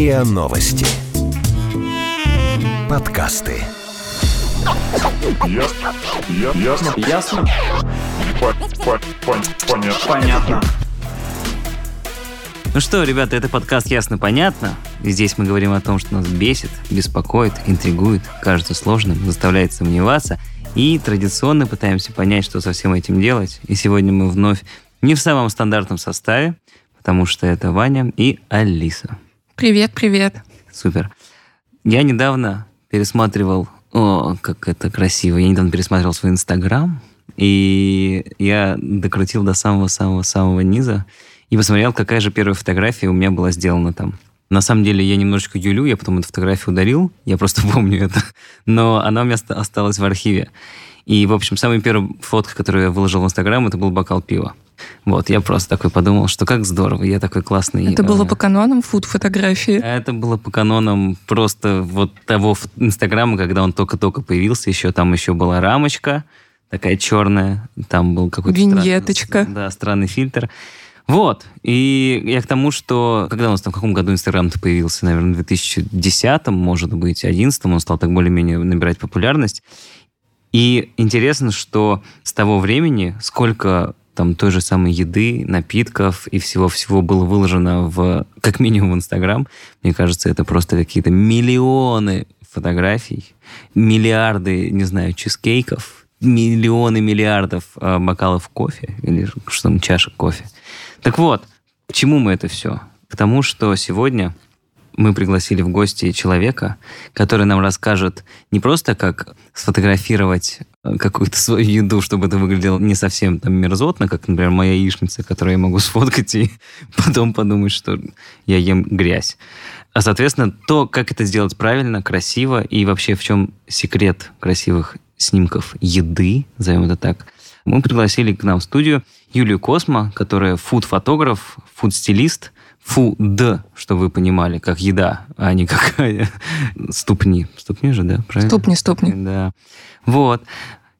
РИА Новости. Подкасты. Ясно. Я- Ясно. Ясно? По- по- пон- Понятно. Понятно. Ну что, ребята, это подкаст «Ясно-понятно». И здесь мы говорим о том, что нас бесит, беспокоит, интригует, кажется сложным, заставляет сомневаться. И традиционно пытаемся понять, что со всем этим делать. И сегодня мы вновь не в самом стандартном составе, потому что это Ваня и Алиса. Привет, привет. Супер. Я недавно пересматривал... О, как это красиво. Я недавно пересматривал свой Инстаграм, и я докрутил до самого-самого-самого низа и посмотрел, какая же первая фотография у меня была сделана там. На самом деле я немножечко юлю, я потом эту фотографию ударил, я просто помню это, но она у меня оста- осталась в архиве. И, в общем, самая первая фотка, которую я выложил в Инстаграм, это был бокал пива. Вот, я просто такой подумал, что как здорово, я такой классный. Это было э, по канонам фуд-фотографии. это было по канонам просто вот того Инстаграма, когда он только-только появился, еще там еще была рамочка такая черная, там был какой-то странный- Виньеточка. да, странный фильтр. Вот. И я к тому, что когда у нас там в каком году Инстаграм-то появился, наверное, в 2010, может быть, 2011, он стал так более-менее набирать популярность. И интересно, что с того времени сколько там той же самой еды, напитков и всего-всего было выложено в, как минимум, в Инстаграм. Мне кажется, это просто какие-то миллионы фотографий, миллиарды, не знаю, чизкейков, миллионы миллиардов э, бокалов кофе или что там, чашек кофе. Так вот, к чему мы это все? К тому, что сегодня мы пригласили в гости человека, который нам расскажет не просто, как сфотографировать э, какую-то свою еду, чтобы это выглядело не совсем там мерзотно, как, например, моя яичница, которую я могу сфоткать и потом подумать, что я ем грязь. А, соответственно, то, как это сделать правильно, красиво и вообще в чем секрет красивых снимков еды, назовем это так, мы пригласили к нам в студию Юлию Космо, которая фуд-фотограф, фуд-стилист, фуд, чтобы вы понимали, как еда, а не как ступни. Ступни же, да? Правильно? Ступни, ступни. Да. Вот.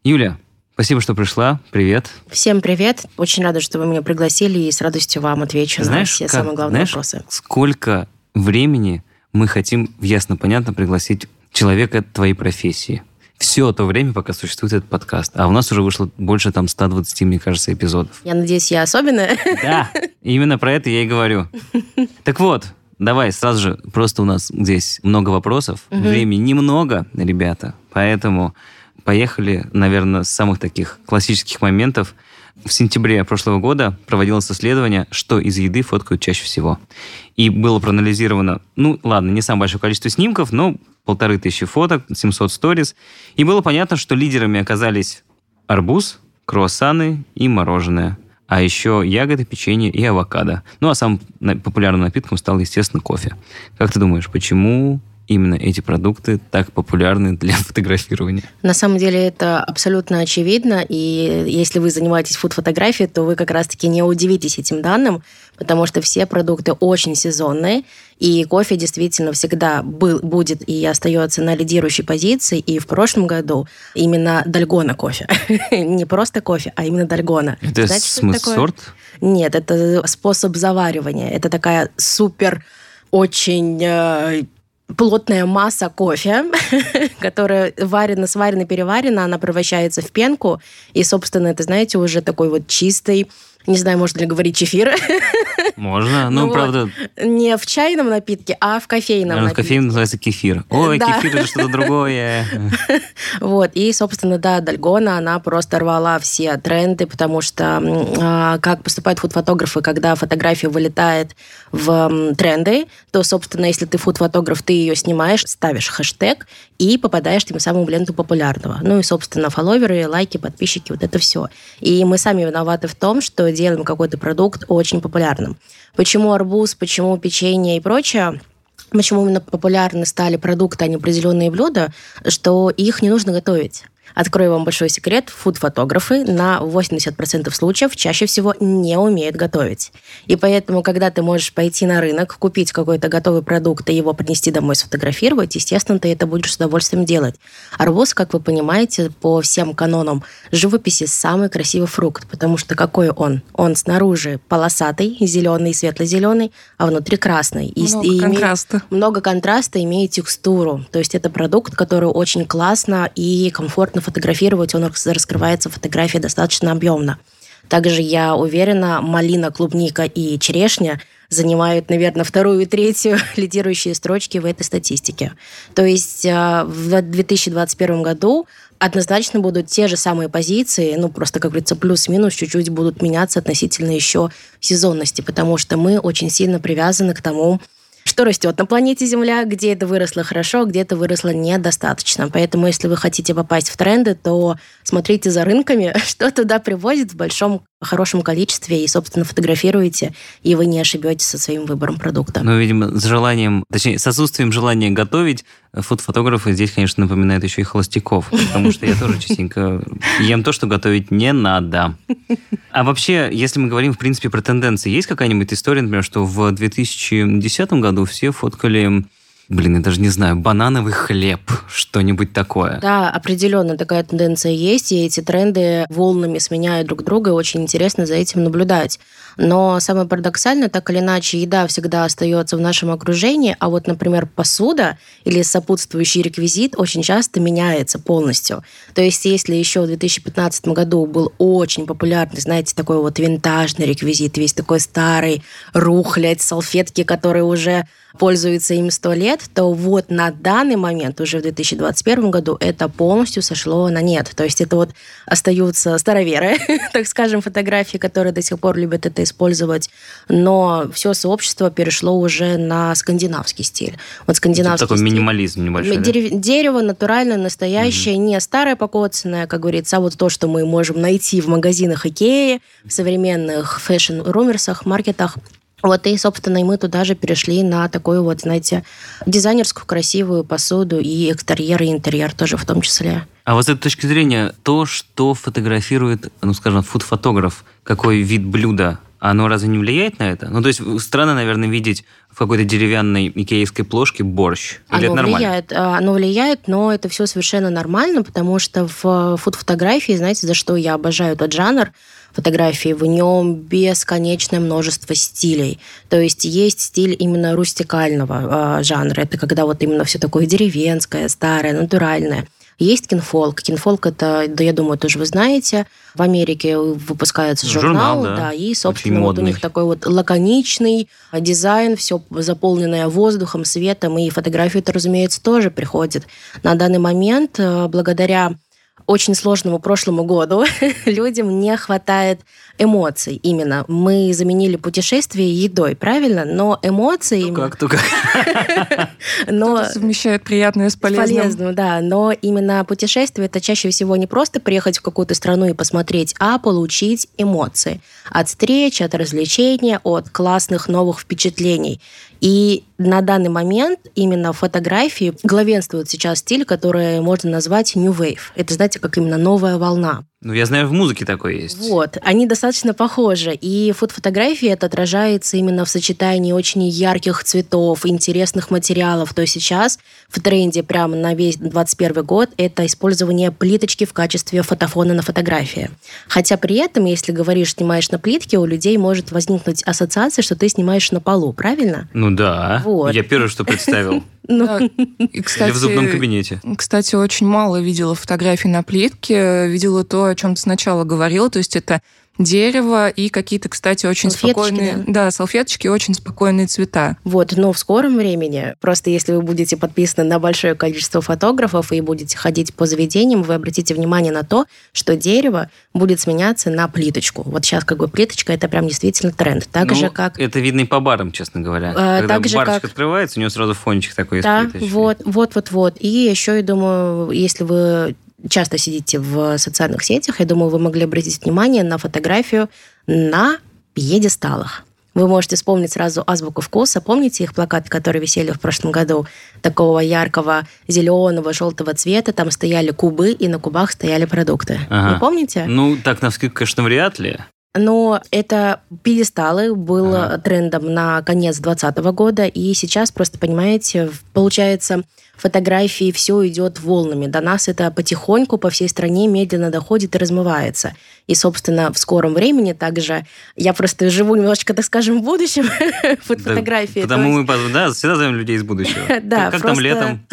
Юля, спасибо, что пришла. Привет. Всем привет. Очень рада, что вы меня пригласили, и с радостью вам отвечу на все как- самые главные знаешь, вопросы. сколько времени мы хотим ясно-понятно пригласить человека твоей профессии? Все то время, пока существует этот подкаст. А у нас уже вышло больше там 120, мне кажется, эпизодов. Я надеюсь, я особенная. Да, именно про это я и говорю. Так вот, давай сразу же, просто у нас здесь много вопросов, времени немного, ребята, поэтому поехали, наверное, с самых таких классических моментов. В сентябре прошлого года проводилось исследование, что из еды фоткают чаще всего. И было проанализировано, ну, ладно, не самое большое количество снимков, но полторы тысячи фоток, 700 сториз. И было понятно, что лидерами оказались арбуз, круассаны и мороженое. А еще ягоды, печенье и авокадо. Ну, а самым популярным напитком стал, естественно, кофе. Как ты думаешь, почему именно эти продукты так популярны для фотографирования? На самом деле это абсолютно очевидно, и если вы занимаетесь фуд-фотографией, то вы как раз-таки не удивитесь этим данным, потому что все продукты очень сезонные, и кофе действительно всегда был, будет и остается на лидирующей позиции, и в прошлом году именно дальгона кофе. Не просто кофе, а именно дальгона. Это Знаете, сорт? Нет, это способ заваривания. Это такая супер очень э, плотная масса кофе, которая варена, сварена, переварена, она превращается в пенку, и, собственно, это, знаете, уже такой вот чистый, не знаю, можно ли говорить чефир, Можно. Ну, Ну вот. правда, не в чайном напитке, а в кофейном наверное, в напитке. кофейне называется кефир. Ой, Да. кефир это что-то другое. Вот, и, собственно, да, Дальгона, она просто рвала все тренды, потому что а, как поступают фуд-фотографы, когда фотография вылетает в тренды, то, собственно, если ты фуд-фотограф, ты ее снимаешь, ставишь хэштег и попадаешь тем самым в ленту популярного. Ну и, собственно, фолловеры, лайки, подписчики, вот это все. И мы сами виноваты в том, что делаем какой-то продукт очень популярным. Почему арбуз, почему печенье и прочее? Почему именно популярны стали продукты, а не определенные блюда, что их не нужно готовить. Открою вам большой секрет. Фуд-фотографы на 80% случаев чаще всего не умеют готовить. И поэтому, когда ты можешь пойти на рынок, купить какой-то готовый продукт и его принести домой сфотографировать, естественно, ты это будешь с удовольствием делать. Арбуз, как вы понимаете, по всем канонам живописи самый красивый фрукт, потому что какой он? Он снаружи полосатый, зеленый, светло-зеленый, а внутри красный. Много и имеет- контраста. много контраста, имеет текстуру. То есть это продукт, который очень классно и комфортно фотографировать. Он рас- раскрывается в фотографии достаточно объемно. Также я уверена, малина, клубника и черешня занимают, наверное, вторую и третью лидирующие строчки в этой статистике. То есть э, в 2021 году однозначно будут те же самые позиции, ну, просто, как говорится, плюс-минус чуть-чуть будут меняться относительно еще сезонности, потому что мы очень сильно привязаны к тому, что растет на планете Земля, где это выросло хорошо, где это выросло недостаточно. Поэтому, если вы хотите попасть в тренды, то смотрите за рынками, что туда привозят в большом хорошем количестве и, собственно, фотографируете, и вы не ошибетесь со своим выбором продукта. Ну, видимо, с желанием, точнее, с отсутствием желания готовить, фуд-фотографы здесь, конечно, напоминают еще и холостяков, потому что я тоже частенько ем то, что готовить не надо. А вообще, если мы говорим, в принципе, про тенденции, есть какая-нибудь история, например, что в 2010 году все фоткали, блин, я даже не знаю, банановый хлеб, что-нибудь такое? Да, определенно такая тенденция есть, и эти тренды волнами сменяют друг друга, и очень интересно за этим наблюдать. Но самое парадоксальное, так или иначе, еда всегда остается в нашем окружении, а вот, например, посуда или сопутствующий реквизит очень часто меняется полностью. То есть, если еще в 2015 году был очень популярный, знаете, такой вот винтажный реквизит, весь такой старый, рухлядь, салфетки, которые уже пользуются им сто лет, то вот на данный момент, уже в 2021 году, это полностью сошло на нет. То есть это вот остаются староверы, так скажем, фотографии, которые до сих пор любят это использовать, но все сообщество перешло уже на скандинавский стиль. Вот скандинавский такой стиль. минимализм небольшой. да? Дерев- Дерево натуральное, настоящее, не старое покоцанное, как говорится, а вот то, что мы можем найти в магазинах Икеи, в современных фэшн-румерсах, маркетах. Вот и, собственно, и мы туда же перешли на такую вот, знаете, дизайнерскую красивую посуду и экстерьер, и интерьер тоже в том числе. А вот с этой точки зрения, то, что фотографирует, ну, скажем, фуд-фотограф, какой вид блюда, оно разве не влияет на это? Ну, то есть странно, наверное, видеть в какой-то деревянной икеевской плошке борщ. Или это Оно нормально? влияет, а, оно влияет, но это все совершенно нормально, потому что в фуд-фотографии, знаете, за что я обожаю этот жанр фотографии, в нем бесконечное множество стилей. То есть есть стиль именно рустикального а, жанра, это когда вот именно все такое деревенское, старое, натуральное. Есть кинфолк. Кинфолк это, да, я думаю, тоже вы знаете. В Америке выпускается Журнал, журнал, да. и, Очень собственно, вот у них такой вот лаконичный дизайн, все заполненное воздухом, светом, и фотографию это, разумеется, тоже приходит. На данный момент, э, благодаря очень сложному прошлому году. Людям не хватает эмоций именно. Мы заменили путешествие едой, правильно? Но эмоции... Ну именно- как, то как. но совмещает приятное с с полезным. полезным, да. Но именно путешествие это чаще всего не просто приехать в какую-то страну и посмотреть, а получить эмоции от встреч, от развлечения, от классных новых впечатлений. И на данный момент именно фотографии главенствует сейчас стиль, который можно назвать New Wave. Это, знаете, как именно новая волна. Ну, я знаю, в музыке такое есть. Вот, они достаточно похожи. И фуд-фотографии это отражается именно в сочетании очень ярких цветов, интересных материалов. То есть сейчас в тренде прямо на весь 21 год это использование плиточки в качестве фотофона на фотографии. Хотя при этом, если говоришь, снимаешь на плитке, у людей может возникнуть ассоциация, что ты снимаешь на полу, правильно? Ну да. Вот. Я первое, что представил. Ну, Да. И, Или кстати, в зубном кабинете. Кстати, очень мало видела фотографий на плитке. Видела то, о чем ты сначала говорила. То есть это дерево и какие-то, кстати, очень Салфеточки, спокойные... Да. салфеточки, очень спокойные цвета. Вот, но в скором времени, просто если вы будете подписаны на большое количество фотографов и будете ходить по заведениям, вы обратите внимание на то, что дерево будет сменяться на плиточку. Вот сейчас как бы плиточка это прям действительно тренд. Так Ну, же, как Это видно и по барам, честно говоря. А, Когда так же, барчик как- открывается, у него сразу фончик такой из Да, плиточки. вот, вот, вот, вот. И еще, я думаю, если вы часто сидите в социальных сетях, я думаю, вы могли обратить внимание на фотографию на пьедесталах. Вы можете вспомнить сразу азбуку вкуса. Помните их плакаты, которые висели в прошлом году? Такого яркого зеленого, желтого цвета. Там стояли кубы, и на кубах стояли продукты. Ага. Вы помните? Ну, так, на вскидку, конечно, вряд ли. Но это пьедесталы был Ага. трендом на конец 2020 года, и сейчас просто, понимаете, получается, фотографии все идет волнами. До нас это потихоньку по всей стране медленно доходит и размывается. И, собственно, в скором времени также я просто живу немножечко, так скажем, в будущем под Да, фотографии. Потому То мы да, всегда зовем людей из будущего. Да, Как там летом?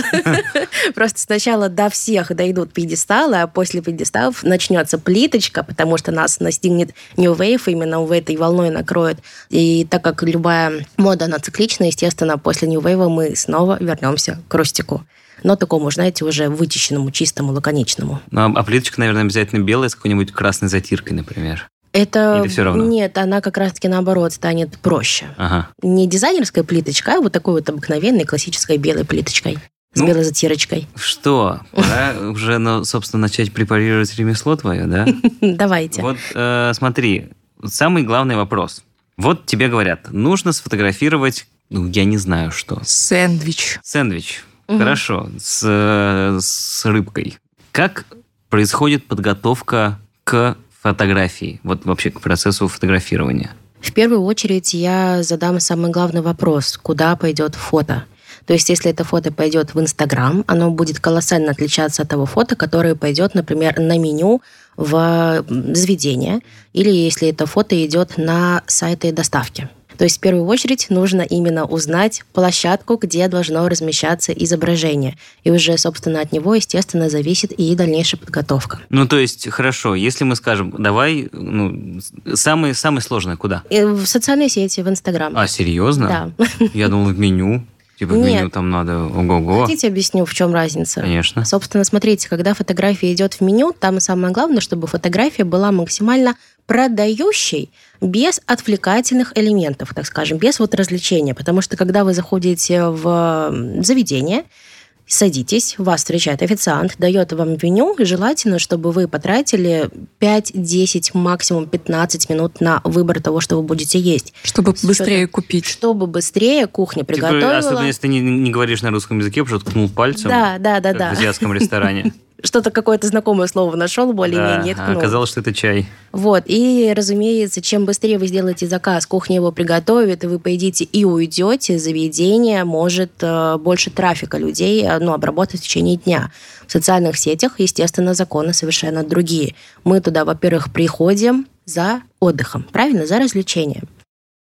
Просто сначала до всех дойдут пьедесталы, а после пьедесталов начнется плиточка, потому что нас настигнет New Wave, именно в этой волной накроет. И так как любая мода, она циклична, естественно, после New Wave мы снова вернемся к рустику. Но такому, знаете, уже вычищенному, чистому, лаконичному. Ну, а- плиточка, наверное, обязательно белая с какой-нибудь красной затиркой, например. Это... Или всё равно? Нет, она как раз-таки наоборот станет проще. Ага. Не дизайнерская плиточка, а вот такой вот обыкновенной классической белой плиточкой. С Ну, белой затирочкой. Что, пора уже, ну, собственно, начать препарировать ремесло твое, да? Давайте. Вот э, смотри, самый главный вопрос. Вот тебе говорят, нужно сфотографировать, ну, я не знаю что, Сэндвич. сэндвич. Мгм. Хорошо, с, э, с рыбкой. Как происходит подготовка к фотографии, вот вообще к процессу фотографирования? В первую очередь я задам самый главный вопрос, куда пойдет фото. То есть, если это фото пойдет в Инстаграм, оно будет колоссально отличаться от того фото, которое пойдет, например, на меню в заведение, или если это фото идет на сайты доставки. То есть, в первую очередь, нужно именно узнать площадку, где должно размещаться изображение. И уже, собственно, от него, естественно, зависит и дальнейшая подготовка. Ну, то есть, хорошо, если мы скажем, давай, ну, самое, самое сложное куда? И в социальные сети, в Инстаграм. А, серьезно? Да. Я думал, в меню. Типа, Нет. меню там надо, ого-го. Хотите, объясню, в чем разница? Конечно. Собственно, смотрите, когда фотография идет в меню, там самое главное, чтобы фотография была максимально продающей, без отвлекательных элементов, так скажем, без вот развлечения. Потому что когда вы заходите в заведение, садитесь, вас встречает официант, дает вам меню, и желательно, чтобы вы потратили 5-10, максимум 15 минут на выбор того, что вы будете есть. Чтобы С быстрее учетом- купить. Чтобы быстрее кухня Типа, приготовила. особенно если ты не, не говоришь на русском языке, потому что ткнул пальцем. Да, да, да, как да. В азиатском ресторане. Что-то какое-то знакомое слово нашел, Да, более-менее а ткнул. оказалось, что это чай. Вот, и, разумеется, чем быстрее вы сделаете заказ, кухня его приготовит, и вы поедите и уйдете, заведение может э, больше трафика людей э, ну, обработать в течение дня. В социальных сетях, естественно, законы совершенно другие. Мы туда, во-первых, приходим за отдыхом, правильно, за развлечением.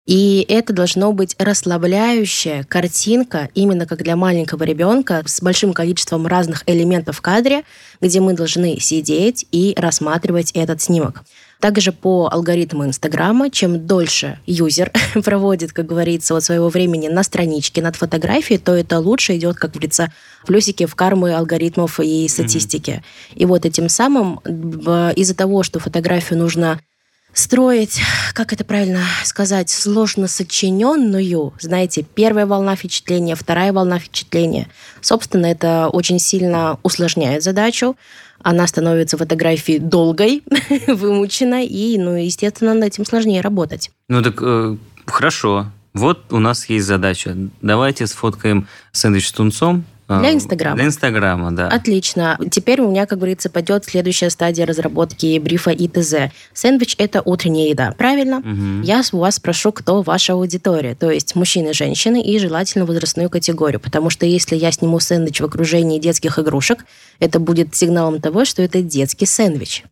И это должно быть расслабляющая картинка, именно как для маленького ребенка, с большим количеством разных элементов в кадре, где мы должны сидеть и рассматривать этот снимок. Также по алгоритму Инстаграма, чем дольше юзер проводит, как говорится, от своего времени на страничке над фотографией, то это лучше идет, как говорится, плюсики в кармы алгоритмов и статистики. И вот этим самым из-за того, что фотографию нужно строить, как это правильно сказать, сложно сочиненную, знаете, первая волна впечатления, вторая волна впечатления. Собственно, это очень сильно усложняет задачу. Она становится фотографией долгой, вымученной, и, ну, естественно, над этим сложнее работать. Ну так э, хорошо. Вот у нас есть задача. Давайте сфоткаем сэндвич с тунцом. Для Инстаграма. Для Инстаграма, да. Отлично. Теперь у меня, как говорится, пойдет следующая стадия разработки брифа и ТЗ. Сэндвич – это утренняя еда, правильно? Мгм. Я у вас спрошу, кто ваша аудитория, то есть мужчины, женщины и желательно возрастную категорию, потому что если я сниму сэндвич в окружении детских игрушек, это будет сигналом того, что это детский сэндвич.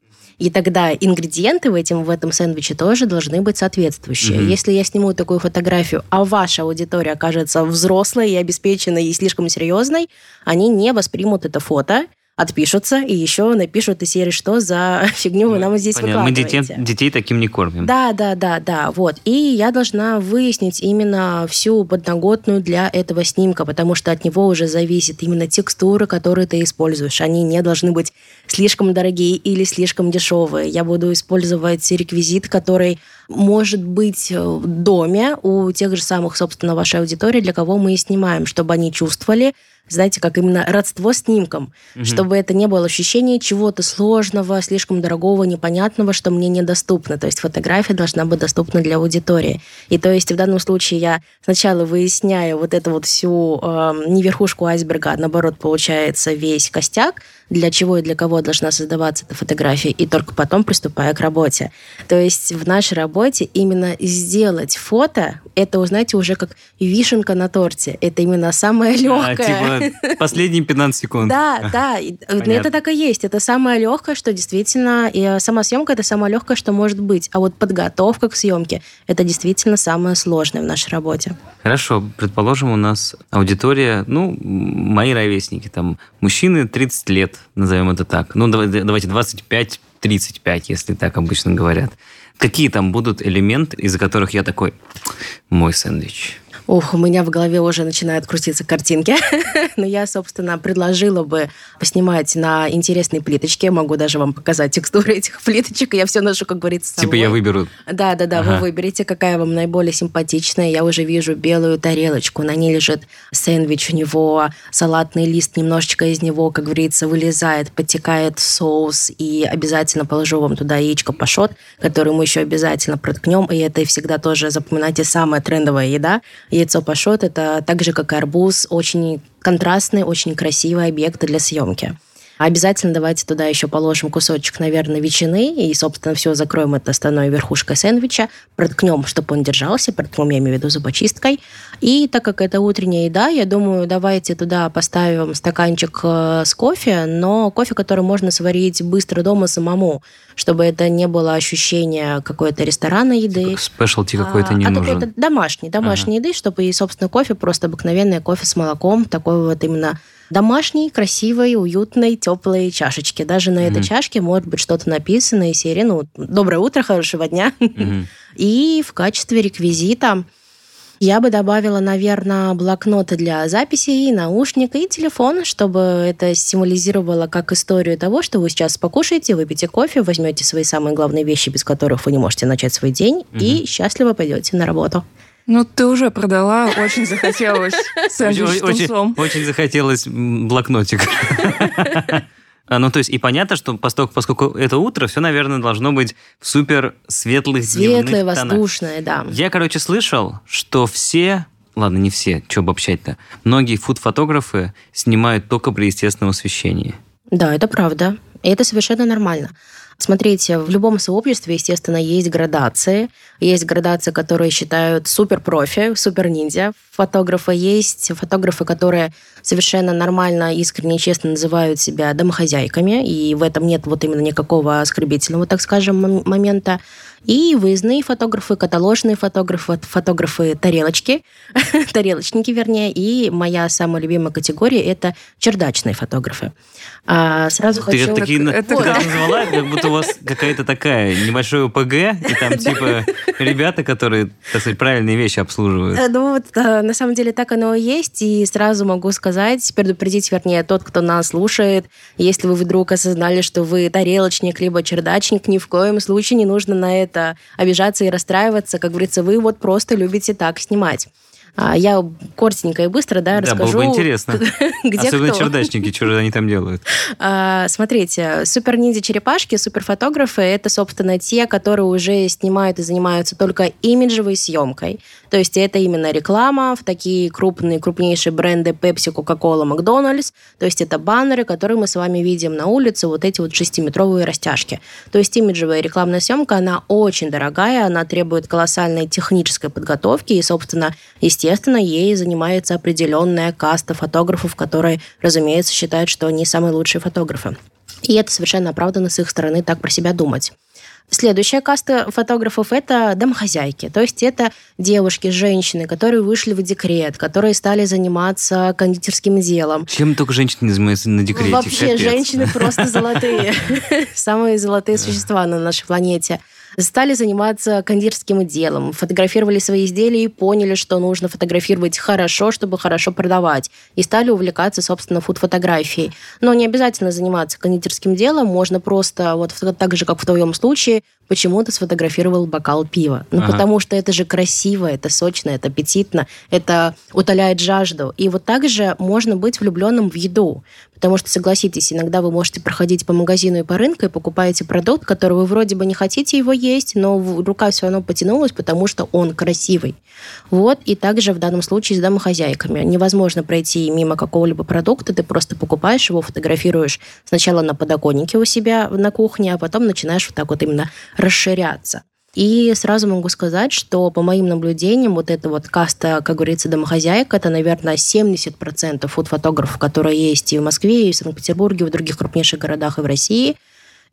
И тогда ингредиенты в, этим, в этом сэндвиче тоже должны быть соответствующие. Мгм. Если я сниму такую фотографию, а ваша аудитория окажется взрослой и обеспеченной и слишком серьезной, они не воспримут это фото, отпишутся и еще напишут из серии, что за фигню вы нам здесь Понятно. Мы выкладываете. детей, детей таким не кормим. Да, да, да, да, вот. И я должна выяснить именно всю подноготную для этого снимка, потому что от него уже зависит именно текстуры, которые ты используешь. Они не должны быть слишком дорогие или слишком дешевые. Я буду использовать реквизит, который может быть в доме у тех же самых, собственно, вашей аудитории, для кого мы и снимаем, чтобы они чувствовали знаете, как именно родство снимкам, угу. чтобы это не было ощущение чего-то сложного, слишком дорогого, непонятного, что мне недоступно. То есть фотография должна быть доступна для аудитории. И то есть в данном случае я сначала выясняю вот эту вот всю э, не верхушку айсберга, а наоборот получается весь костяк, для чего и для кого должна создаваться эта фотография, и только потом приступая к работе. То есть в нашей работе именно сделать фото, это, узнаете, уже как вишенка на торте. Это именно самое легкое. А, типа последние 15 секунд. Да, да. Это так и есть. Это самое легкое, что действительно... И сама съемка — это самое легкое, что может быть. А вот подготовка к съемке — это действительно самое сложное в нашей работе. Хорошо. Предположим, у нас аудитория, ну, мои ровесники, там, мужчины 30 лет, назовем это так. Ну, давайте 25 35, если так обычно говорят. Какие там будут элементы, из-за которых я такой, мой сэндвич? Ух, у меня в голове уже начинают крутиться картинки. Но я, собственно, предложила бы поснимать на интересной плиточке. Могу даже вам показать текстуры этих плиточек. Я все ношу, как говорится, Типа я выберу? Да, да, да. Ага. Вы выберете, какая вам наиболее симпатичная. Я уже вижу белую тарелочку. На ней лежит сэндвич. У него салатный лист. Немножечко из него, как говорится, вылезает, подтекает соус. И обязательно положу вам туда яичко пашот, который мы еще обязательно проткнем. И это всегда тоже, запоминайте, самая трендовая еда Яйцо пашот – это так же, как и арбуз, очень контрастный, очень красивый объект для съемки. Обязательно давайте туда еще положим кусочек, наверное, ветчины, и, собственно, все, закроем это остальной верхушкой сэндвича, проткнем, чтобы он держался, проткнем, я имею в виду, зубочисткой. И так как это утренняя еда, я думаю, давайте туда поставим стаканчик э, с кофе, но кофе, который можно сварить быстро дома самому, чтобы это не было ощущения какой-то ресторанной еды. Спешлти какой-то не а, нужен. А какой-то домашний, домашней ага. еды, чтобы и, собственно, кофе, просто обыкновенное кофе с молоком, такой вот именно домашней, красивой, уютной, теплой чашечке. Даже на mm-hmm. этой чашке может быть что-то написано из серии, ну, «Доброе утро, хорошего дня». Mm-hmm. И в качестве реквизита я бы добавила, наверное, блокноты для записей, наушник и телефон, чтобы это символизировало как историю того, что вы сейчас покушаете, выпьете кофе, возьмете свои самые главные вещи, без которых вы не можете начать свой день, угу. и счастливо пойдете на работу. Ну, ты уже продала, очень захотелось сэндвич с тунцом. Очень захотелось блокнотик. А, ну, то есть, и понятно, что поскольку, поскольку это утро, все, наверное, должно быть в супер светлых Светлое, воздушное, да. Я, короче, слышал, что все ладно, не все, что обобщать-то, многие фуд-фотографы снимают только при естественном освещении. Да, это правда. И это совершенно нормально. Смотрите, в любом сообществе, естественно, есть градации. Есть градации, которые считают супер-профи, супер-ниндзя фотографа. Есть фотографы, которые совершенно нормально, искренне честно называют себя домохозяйками, и в этом нет вот именно никакого оскорбительного, так скажем, момента и выездные фотографы, каталожные фотографы, фотографы тарелочки, тарелочники, вернее, и моя самая любимая категория – это чердачные фотографы. А, сразу Ты хочу... такие, это вот. назвала, как будто у вас какая-то такая небольшой ОПГ, и там типа ребята, которые, так сказать, правильные вещи обслуживают. Э, ну вот, э, на самом деле так оно и есть, и сразу могу сказать, предупредить, вернее, тот, кто нас слушает, если вы вдруг осознали, что вы тарелочник, либо чердачник, ни в коем случае не нужно на это это обижаться и расстраиваться. Как говорится, вы вот просто любите так снимать. А, я коротенько и быстро да, да расскажу. Да, было бы интересно. где Особенно кто. чердачники, что же они там делают. А, смотрите, супер-ниндзя-черепашки, суперфотографы — это, собственно, те, которые уже снимают и занимаются только имиджевой съемкой. То есть это именно реклама в такие крупные, крупнейшие бренды Pepsi, Coca-Cola, McDonald's. То есть это баннеры, которые мы с вами видим на улице, вот эти вот шестиметровые растяжки. То есть имиджевая рекламная съемка, она очень дорогая, она требует колоссальной технической подготовки, и, собственно, естественно, естественно, ей занимается определенная каста фотографов, которые, разумеется, считают, что они самые лучшие фотографы. И это совершенно оправданно с их стороны так про себя думать. Следующая каста фотографов – это домохозяйки. То есть это девушки, женщины, которые вышли в декрет, которые стали заниматься кондитерским делом. Чем только женщины занимаются на декрете? Вообще, Капец. женщины просто золотые. Самые золотые существа на нашей планете стали заниматься кондитерским делом, фотографировали свои изделия и поняли, что нужно фотографировать хорошо, чтобы хорошо продавать, и стали увлекаться, собственно, фуд-фотографией. Но не обязательно заниматься кондитерским делом, можно просто, вот так же, как в твоем случае, почему ты сфотографировал бокал пива. Ну, Ага. потому что это же красиво, это сочно, это аппетитно, это утоляет жажду. И вот так же можно быть влюбленным в еду. Потому что, согласитесь, иногда вы можете проходить по магазину и по рынку и покупаете продукт, который вы вроде бы не хотите его есть, но рука все равно потянулась, потому что он красивый. Вот, и также в данном случае с домохозяйками. Невозможно пройти мимо какого-либо продукта, ты просто покупаешь его, фотографируешь сначала на подоконнике у себя на кухне, а потом начинаешь вот так вот именно расширяться. И сразу могу сказать, что по моим наблюдениям, вот эта вот каста, как говорится, домохозяек, это, наверное, 70% фуд-фотографов, которые есть и в Москве, и в Санкт-Петербурге, и в других крупнейших городах и в России.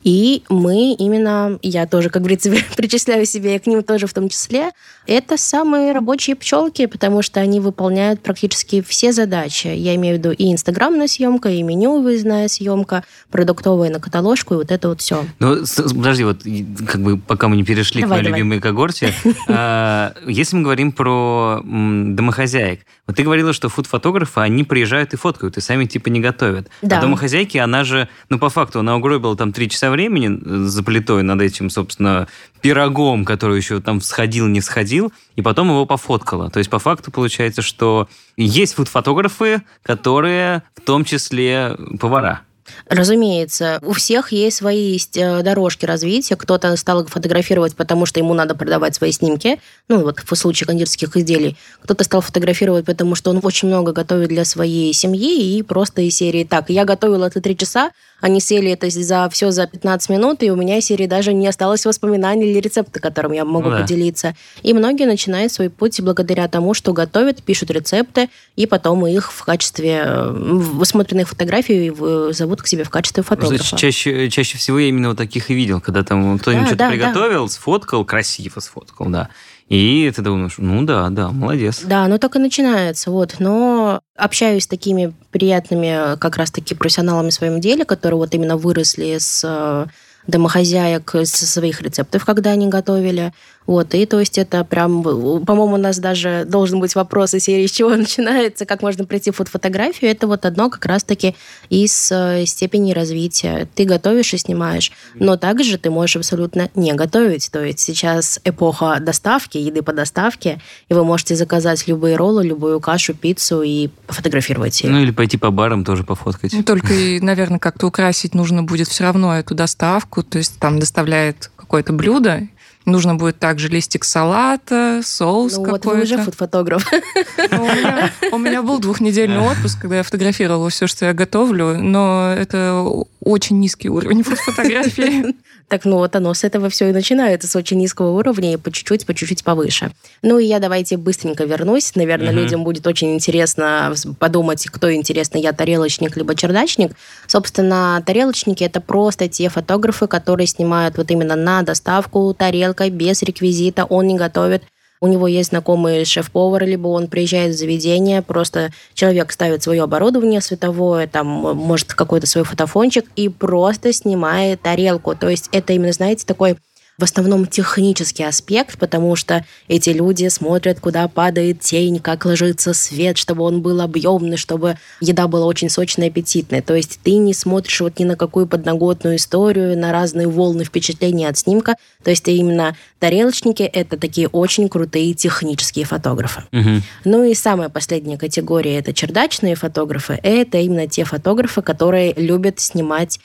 И мы именно, я тоже, как говорится, причисляю себя и к ним тоже в том числе, это самые рабочие пчелки, потому что они выполняют практически все задачи. Я имею в виду и инстаграмная съемка, и меню выездная съемка, продуктовая на каталожку, и вот это вот все. Ну, подожди, вот как бы пока мы не перешли Давай, к моей давай. любимой когорте, а, если мы говорим про домохозяек, вот ты говорила, что фуд-фотографы, они приезжают и фоткают, и сами типа не готовят. Да. А домохозяйки, она же, ну, по факту, она угробила там три часа времени э, за плитой над этим, собственно, пирогом, который еще там всходил, не всходил, и потом его пофоткала. То есть, по факту, получается, что есть фуд-фотографы, которые в том числе повара. Разумеется, у всех есть свои есть, э, дорожки развития. Кто-то стал фотографировать, потому что ему надо продавать свои снимки. Ну, вот в случае кондитерских изделий. Кто-то стал фотографировать, потому что он очень много готовит для своей семьи и просто из серии «Так, я готовила это три часа, они съели это за все за 15 минут, и у меня из серии даже не осталось воспоминаний или рецепта, которым я могу Ну да. поделиться». И многие начинают свой путь благодаря тому, что готовят, пишут рецепты, и потом их в качестве э, высмотренных фотографий в- зовут к себе в качестве фотографа. Значит, чаще, чаще всего я именно вот таких и видел, когда там кто-нибудь Да, что-то да, приготовил, сфоткал, красиво сфоткал, да. И ты думаешь, ну да, да, молодец. Да, оно так и начинается, вот. Но общаюсь с такими приятными как раз-таки профессионалами в своем деле, которые вот именно выросли с э, домохозяек со своих рецептов, когда они готовили. Вот, и то есть это прям, по-моему, у нас даже должен быть вопрос из серии, с чего начинается, как можно прийти в фотографию. Это вот одно как раз-таки из э, степени развития. Ты готовишь и снимаешь, но также ты можешь абсолютно не готовить. То есть сейчас эпоха доставки, еды по доставке, и вы можете заказать любые роллы, любую кашу, пиццу и пофотографировать ее. Ну или пойти по барам тоже пофоткать. Ну, Только, наверное, как-то украсить нужно будет все равно эту доставку. То есть там доставляет какое-то блюдо, нужно будет также листик салата, соус Ну вот вы какой-то. уже фуд-фотограф. Ну, У меня, у меня был двухнедельный отпуск, когда я фотографировала все, что я готовлю, но это очень низкий уровень фотографии. Так, ну вот оно с этого все и начинается, с очень низкого уровня и по чуть-чуть, по чуть-чуть повыше. Ну и я давайте быстренько вернусь. Наверное, Мгм. людям будет очень интересно подумать, кто интересно, я тарелочник либо чердачник. Собственно, тарелочники это просто те фотографы, которые снимают вот именно на доставку тарелкой, без реквизита, он не готовит. У него есть знакомый шеф-повар, либо он приезжает в заведение, просто человек ставит свое оборудование световое, там, может, какой-то свой фотофончик и просто снимает тарелку. То есть это именно, знаете, такой в основном технический аспект, потому что эти люди смотрят, куда падает тень, как ложится свет, чтобы он был объемный, чтобы еда была очень сочная и аппетитная. То есть ты не смотришь вот ни на какую подноготную историю, на разные волны впечатлений от снимка. То есть именно тарелочники — это такие очень крутые технические фотографы. Мгм. Ну и самая последняя категория это чердачные фотографы. Это именно те фотографы, которые любят снимать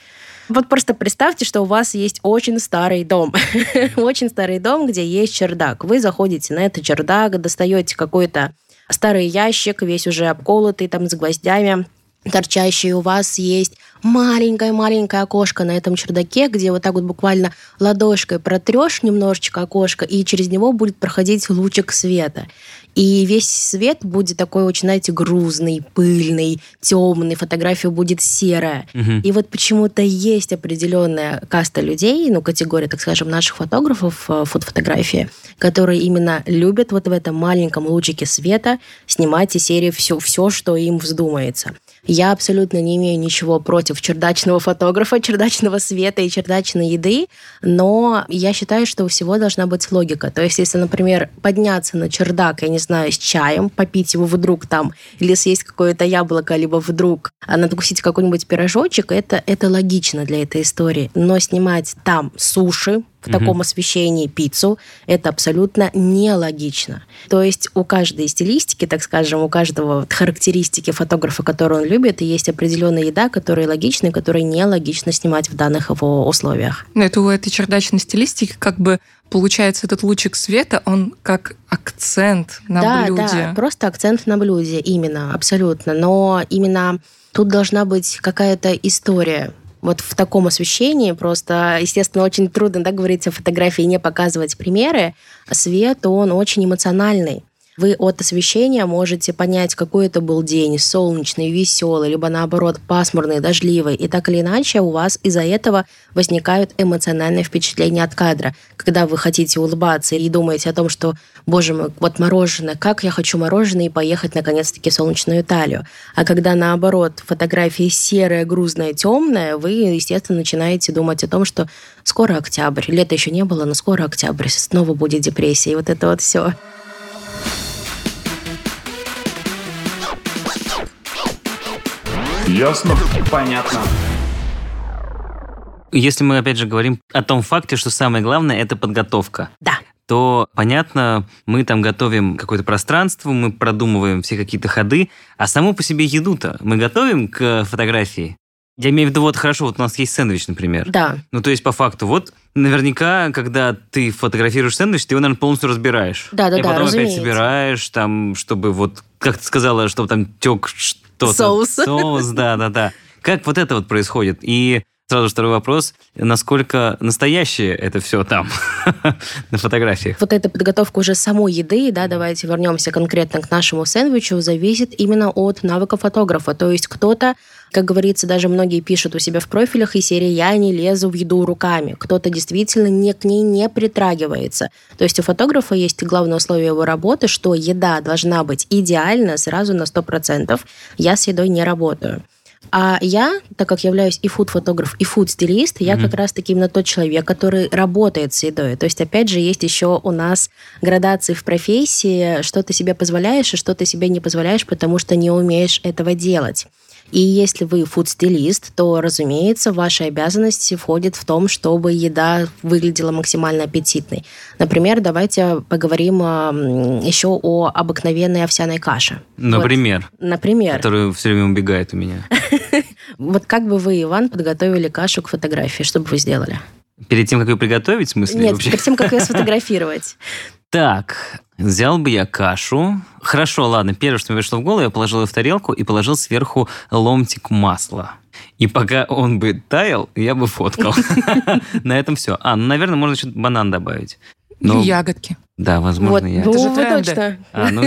вот просто представьте, что у вас есть очень старый дом. очень старый дом, где есть чердак. Вы заходите на этот чердак, достаете какой-то старый ящик, весь уже обколотый, там с гвоздями торчащий, у вас есть маленькое-маленькое окошко на этом чердаке, где вот так вот буквально ладошкой протрешь немножечко окошко, и через него будет проходить лучик света. И весь свет будет такой очень, знаете, грузный, пыльный, темный, фотография будет серая. Мгм. И вот почему-то есть определенная каста людей, ну, категория, так скажем, наших фотографов э, фотофотографии, которые именно любят вот в этом маленьком лучике света снимать из серии все, все, что им вздумается. Я абсолютно не имею ничего против чердачного фотографа, чердачного света и чердачной еды, но я считаю, что у всего должна быть логика. То есть, если, например, подняться на чердак, я не знаю, с чаем, попить его вдруг там, или съесть какое-то яблоко, либо вдруг а, надкусить какой-нибудь пирожочек, это, это логично для этой истории. Но снимать там суши, в таком освещении пиццу, это абсолютно нелогично. То есть у каждой стилистики, так скажем, у каждого характеристики фотографа, который он любит, есть определенная еда, которая логична, и которая нелогично снимать в данных его условиях. Но это у этой чердачной стилистики как бы получается этот лучик света, он как акцент на да, блюде. Да, просто акцент на блюде, именно, абсолютно. Но именно тут должна быть какая-то история вот в таком освещении просто, естественно, очень трудно да, говорить о фотографии и не показывать примеры. Свет, он очень эмоциональный. Вы от освещения можете понять, какой это был день, солнечный, веселый, либо наоборот пасмурный, дождливый. И так или иначе у вас из-за этого возникают эмоциональные впечатления от кадра. Когда вы хотите улыбаться и думаете о том, что, боже мой, вот мороженое, как я хочу мороженое и поехать наконец-таки в солнечную Италию. А когда наоборот фотографии серая, грузная, темная, вы, естественно, начинаете думать о том, что скоро октябрь, лето еще не было, но скоро октябрь, снова будет депрессия, и вот это вот все. Ясно? Понятно. Если мы, опять же, говорим о том факте, что самое главное – это подготовка. Да. то, понятно, мы там готовим какое-то пространство, мы продумываем все какие-то ходы, а саму по себе еду-то мы готовим к фотографии. Я имею в виду, вот хорошо, вот у нас есть сэндвич, например. Да. Ну, то есть, по факту, вот наверняка, когда ты фотографируешь сэндвич, ты его, наверное, полностью разбираешь. Да-да-да, И потом опять разумеется. собираешь, там, чтобы вот, как ты сказала, чтобы там тек что-то. Соус. Соус, да-да-да. Как вот это вот происходит? И сразу второй вопрос. Насколько настоящее это все там, на фотографиях? Вот эта подготовка уже самой еды, да, давайте вернемся конкретно к нашему сэндвичу, зависит именно от навыка фотографа. То есть кто-то, как говорится, даже многие пишут у себя в профилях из серии «я не лезу в еду руками». Кто-то действительно не, к ней не притрагивается. То есть у фотографа есть главное условие его работы, что еда должна быть идеальна сразу на 100%. Я с едой не работаю. А я, так как являюсь и фуд-фотограф, и фуд-стилист, я как раз-таки именно тот человек, который работает с едой. То есть, опять же, есть еще у нас градации в профессии, что ты себе позволяешь и что ты себе не позволяешь, потому что не умеешь этого делать. И если вы фуд-стилист, то, разумеется, ваши обязанности входит в том, чтобы еда выглядела максимально аппетитной. Например, давайте поговорим еще о обыкновенной овсяной каше. Например, Вот, например. который все время убегает у меня. Вот как бы вы, Иван, подготовили кашу к фотографии? Что бы вы сделали? Перед тем, как ее приготовить, в смысле? Нет, вообще? перед тем, как ее сфотографировать. Так, взял бы я кашу. Хорошо, ладно, первое, что мне пришло в голову, я положил ее в тарелку и положил сверху ломтик масла. И пока он бы таял, я бы фоткал. На этом все. А, ну, наверное, можно еще банан добавить. Или ягодки. Да, Вот, возможно, я. ну, Это же тренды. точно. А, ну,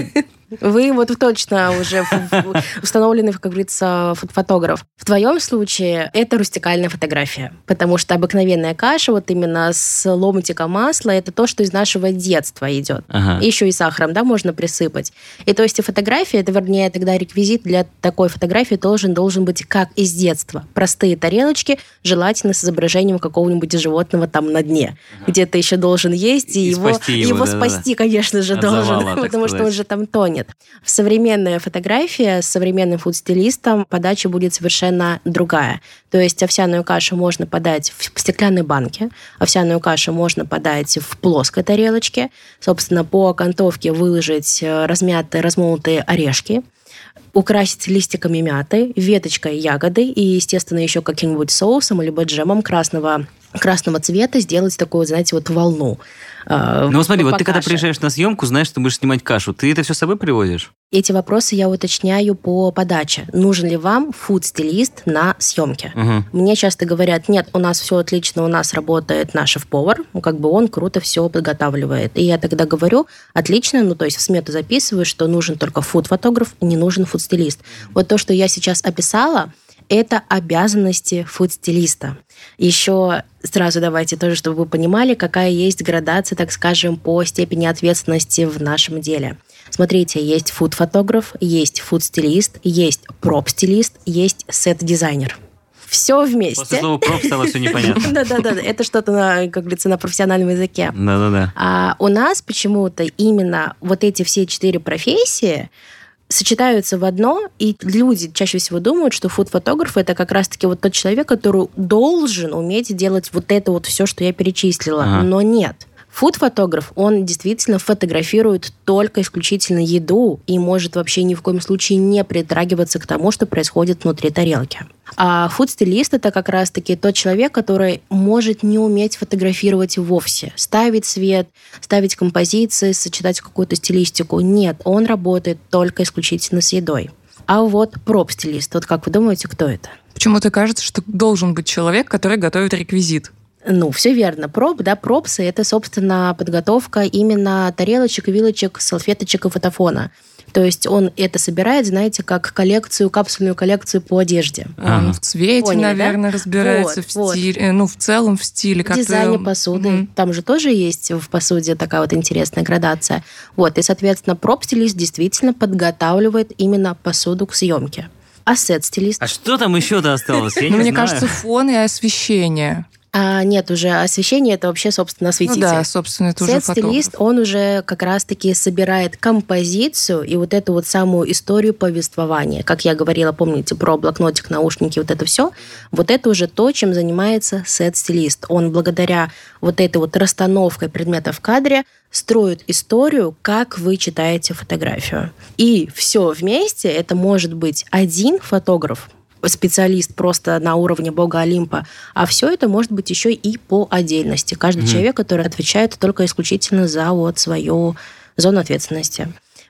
Вы вот точно уже установленный, как говорится, фот- фотограф. В твоем случае это рустикальная фотография, потому что обыкновенная каша, вот именно с ломтиком масла, это то, что из нашего детства идет. ага. Еще и сахаром, да, можно присыпать. И то есть и фотография, это, вернее, тогда реквизит для такой фотографии должен, должен быть как из детства. Простые тарелочки, желательно с изображением какого-нибудь животного там на дне. Где-то еще должен есть, и, И его, спасти его, да-да-да. спасти, конечно же, От должен, завала, потому что сказать. он же там тонет. Современная фотография с современным фуд-стилистом подача будет совершенно другая. То есть овсяную кашу можно подать в стеклянной банке, овсяную кашу можно подать в плоской тарелочке, собственно, по окантовке выложить э, размятые, размолотые орешки, украсить листиками мяты, веточкой ягоды и, естественно, еще каким-нибудь соусом либо джемом красного красного цвета сделать такую, знаете, вот волну. э, Ну вот смотри, по вот ты когда каше. приезжаешь на съемку, знаешь, что будешь снимать кашу, ты это все с собой привозишь? Эти вопросы я уточняю по подаче. Нужен ли вам фуд-стилист на съемке? Мгм. Мне часто говорят, нет, у нас все отлично, у нас работает наш шеф-повар, ну, как бы он круто все подготавливает. И я тогда говорю, отлично, ну, то есть в смету записываю, что нужен только фуд-фотограф, не нужен фуд-стилист. Вот то, что я сейчас описала, это обязанности фуд-стилиста. Еще сразу давайте тоже, чтобы вы понимали, какая есть градация, так скажем, по степени ответственности в нашем деле. Смотрите, есть фуд-фотограф, есть фуд-стилист, есть проп-стилист, есть сет-дизайнер. Все вместе. После слова «проп» стало все непонятно. Да-да-да, это что-то, на, как говорится, на профессиональном языке. Да-да-да. А у нас почему-то именно вот эти все четыре профессии сочетаются в одно, и люди чаще всего думают, что фуд-фотограф это как раз-таки вот тот человек, который должен уметь делать вот это вот все, что я перечислила. Ага. Но нет. Фуд-фотограф, он действительно фотографирует только исключительно еду и может вообще ни в коем случае не притрагиваться к тому, что происходит внутри тарелки. А фуд-стилист это как раз-таки тот человек, который может не уметь фотографировать вовсе. Ставить свет, ставить композиции, сочетать какую-то стилистику. Нет, он работает только исключительно с едой. А вот проб-стилист, вот как вы думаете, кто это? Почему-то кажется, что должен быть человек, который готовит реквизит. Ну, все верно. Проб, да, пропсы – это, собственно, подготовка именно тарелочек, вилочек, салфеточек и фотофона. То есть он это собирает, знаете, как коллекцию, капсульную коллекцию по одежде. Он Ага. в цвете, Поняли, да? наверное, разбирается Вот, в вот. стиле, ну, в целом в стиле. В дизайне посуды. Мгм. Там же тоже есть в посуде такая вот интересная градация. Вот, и, соответственно, проб-стилист действительно подготавливает именно посуду к съемке. А сет-стилист? А что там еще-то осталось? Я Ну, не мне знаю. кажется, фон и освещение. А, нет, уже освещение это вообще, собственно, Ну осветитель. да, собственно, это уже Сет-стилист, он уже как раз-таки собирает композицию и вот эту вот самую историю повествования. Как я говорила, помните, про блокнотик, наушники, вот это все. Вот это уже то, чем занимается сет-стилист. Он благодаря вот этой вот расстановкой предметов в кадре строит историю, как вы читаете фотографию. И все вместе это может быть один фотограф, специалист просто на уровне бога Олимпа, а все это может быть еще и по отдельности. Каждый Мгм. человек, который отвечает только исключительно за вот свою зону ответственности.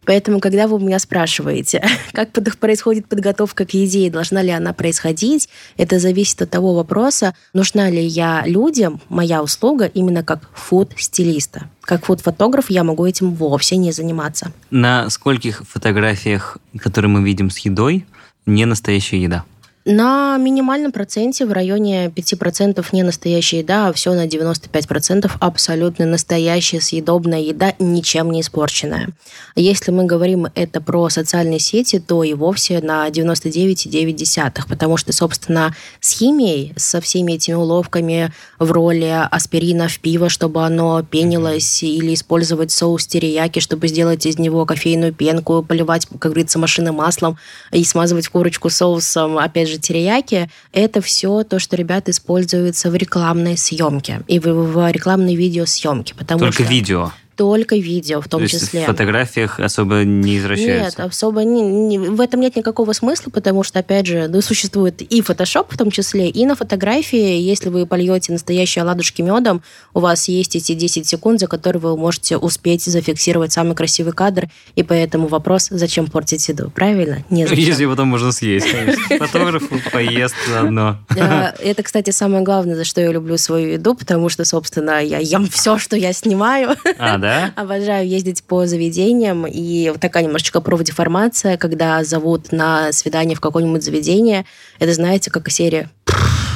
Поэтому, когда вы меня спрашиваете, как происходит подготовка к еде и должна ли она происходить, это зависит от того вопроса, нужна ли я людям, моя услуга, именно как фуд-стилиста. Как фуд-фотограф я могу этим вовсе не заниматься. На скольких фотографиях, которые мы видим с едой, не настоящая еда? На минимальном проценте в районе 5% не настоящая еда, а все на 95% абсолютно настоящая съедобная еда, ничем не испорченная. Если мы говорим это про социальные сети, то и вовсе на 99,9%, потому что, собственно, с химией, со всеми этими уловками в роли аспирина в пиво, чтобы оно пенилось, или использовать соус терияки, чтобы сделать из него кофейную пенку, поливать, как говорится, машины маслом и смазывать курочку соусом, опять же, терияки, это все то, что ребята используются в рекламной съемке и в, в рекламной видеосъемке. Потому Только что видео. Только видео в том То числе. в фотографиях особо не Нет, извращаются. особо не, не- в этом нет никакого смысла, потому что, опять же, ну, существует и фотошоп в том числе, и на фотографии, если вы польете настоящие оладушки медом, у вас есть эти 10 секунд, за которые вы можете успеть зафиксировать самый красивый кадр, и поэтому вопрос, зачем портить еду, правильно? Незачем. Если потом можно съесть. Фотограф поест заодно. Это, кстати, самое главное, за что я люблю свою еду, потому что, собственно, я ем все, что я снимаю. А, да? Обожаю ездить по заведениям, и вот такая немножечко профдеформация, когда зовут на свидание в какое-нибудь заведение, это, знаете, как серия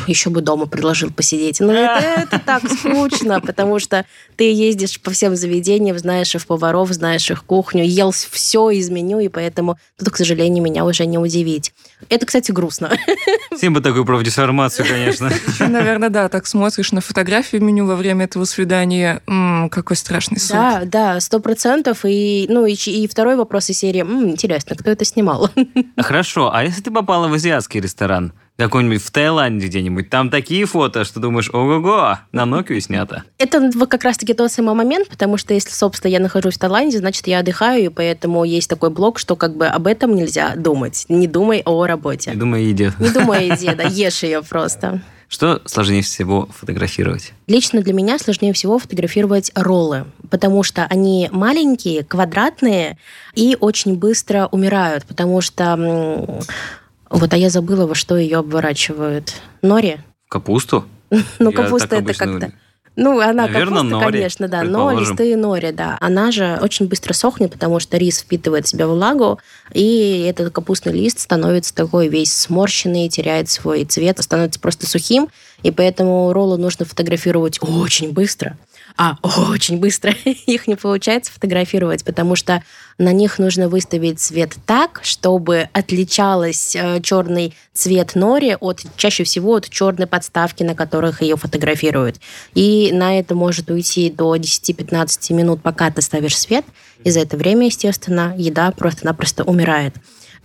еще бы дома предложил посидеть. Но это, это так скучно, потому что ты ездишь по всем заведениям, знаешь шеф-поваров, знаешь их кухню, ел все из меню, и поэтому тут, к сожалению, меня уже не удивить. Это, кстати, грустно. Всем бы такую профдеформацию, конечно. Еще, наверное, да, так смотришь на фотографию меню во время этого свидания. М, какой страшный суп. Да, да, сто процентов. И, ну, и, и второй вопрос из серии. «М, интересно, кто это снимал? Хорошо, а если ты попала в азиатский ресторан, какой-нибудь в Таиланде где-нибудь, там такие фото, что думаешь, ого-го, на Nokia снято. Это как раз-таки тот самый момент, потому что если, собственно, я нахожусь в Таиланде, значит, я отдыхаю, и поэтому есть такой блок, что как бы об этом нельзя думать. Не думай о работе. думаю, едет. Не думай о еде, да, ешь ее просто. Что сложнее всего фотографировать? Лично для меня сложнее всего фотографировать роллы, потому что они маленькие, квадратные и очень быстро умирают, потому что... Вот, а я забыла, во что ее обворачивают. Нори? В капусту? Ну, капуста это как-то... Ну, она Наверно, капуста, нори, конечно, да, но листы нори, да. Она же очень быстро сохнет, потому что рис впитывает в себя влагу, и этот капустный лист становится такой весь сморщенный, теряет свой цвет, становится просто сухим, и поэтому роллы нужно фотографировать очень быстро. А очень быстро их не получается фотографировать, потому что на них нужно выставить цвет так, чтобы отличалось э, черный цвет нори от чаще всего от черной подставки, на которых ее фотографируют. И на это может уйти до 10-15 минут, пока ты ставишь свет. И за это время, естественно, еда просто-напросто умирает.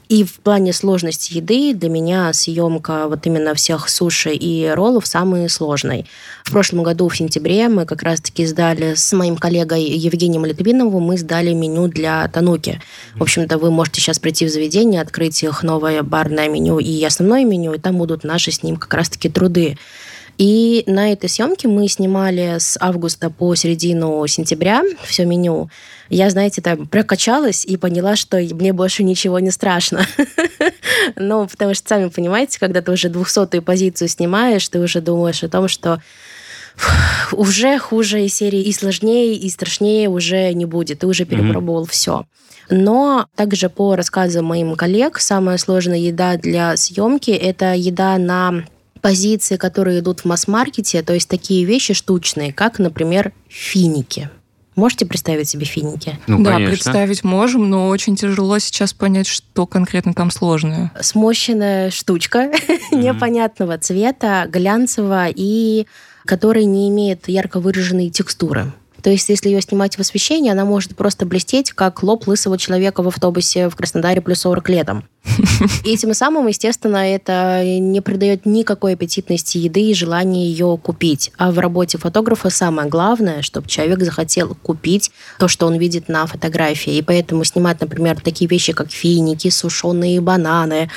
И в плане сложности еды для меня съемка вот именно всех суши и роллов самый сложной. В прошлом году в сентябре мы как раз-таки сдали с моим коллегой Евгением Литвиновым, мы сдали меню для Тануки. В общем-то, вы можете сейчас прийти в заведение, открыть их новое барное меню и основное меню, и там будут наши с ним как раз-таки труды. И на этой съемке мы снимали с августа по середину сентября все меню. Я, знаете, там прокачалась и поняла, что мне больше ничего не страшно. Ну, потому что, сами понимаете, когда ты уже двухсотую позицию снимаешь, ты уже думаешь о том, что уже хуже и серии и сложнее, и страшнее уже не будет. Ты уже перепробовал mm-hmm. все. Но также по рассказам моим коллег, самая сложная еда для съемки – это еда на позиции, которые идут в масс-маркете, то есть такие вещи штучные, как, например, финики. Можете представить себе финики? Ну, да, конечно. представить можем, но очень тяжело сейчас понять, что конкретно там сложное. Смощенная штучка mm-hmm. непонятного цвета, глянцевого и который не имеет ярко выраженной текстуры. То есть, если ее снимать в освещении, она может просто блестеть, как лоб лысого человека в автобусе в Краснодаре плюс 40 летом. И тем самым, естественно, это не придает никакой аппетитности еды и желания ее купить. А в работе фотографа самое главное, чтобы человек захотел купить то, что он видит на фотографии. И поэтому снимать, например, такие вещи, как финики, сушеные бананы.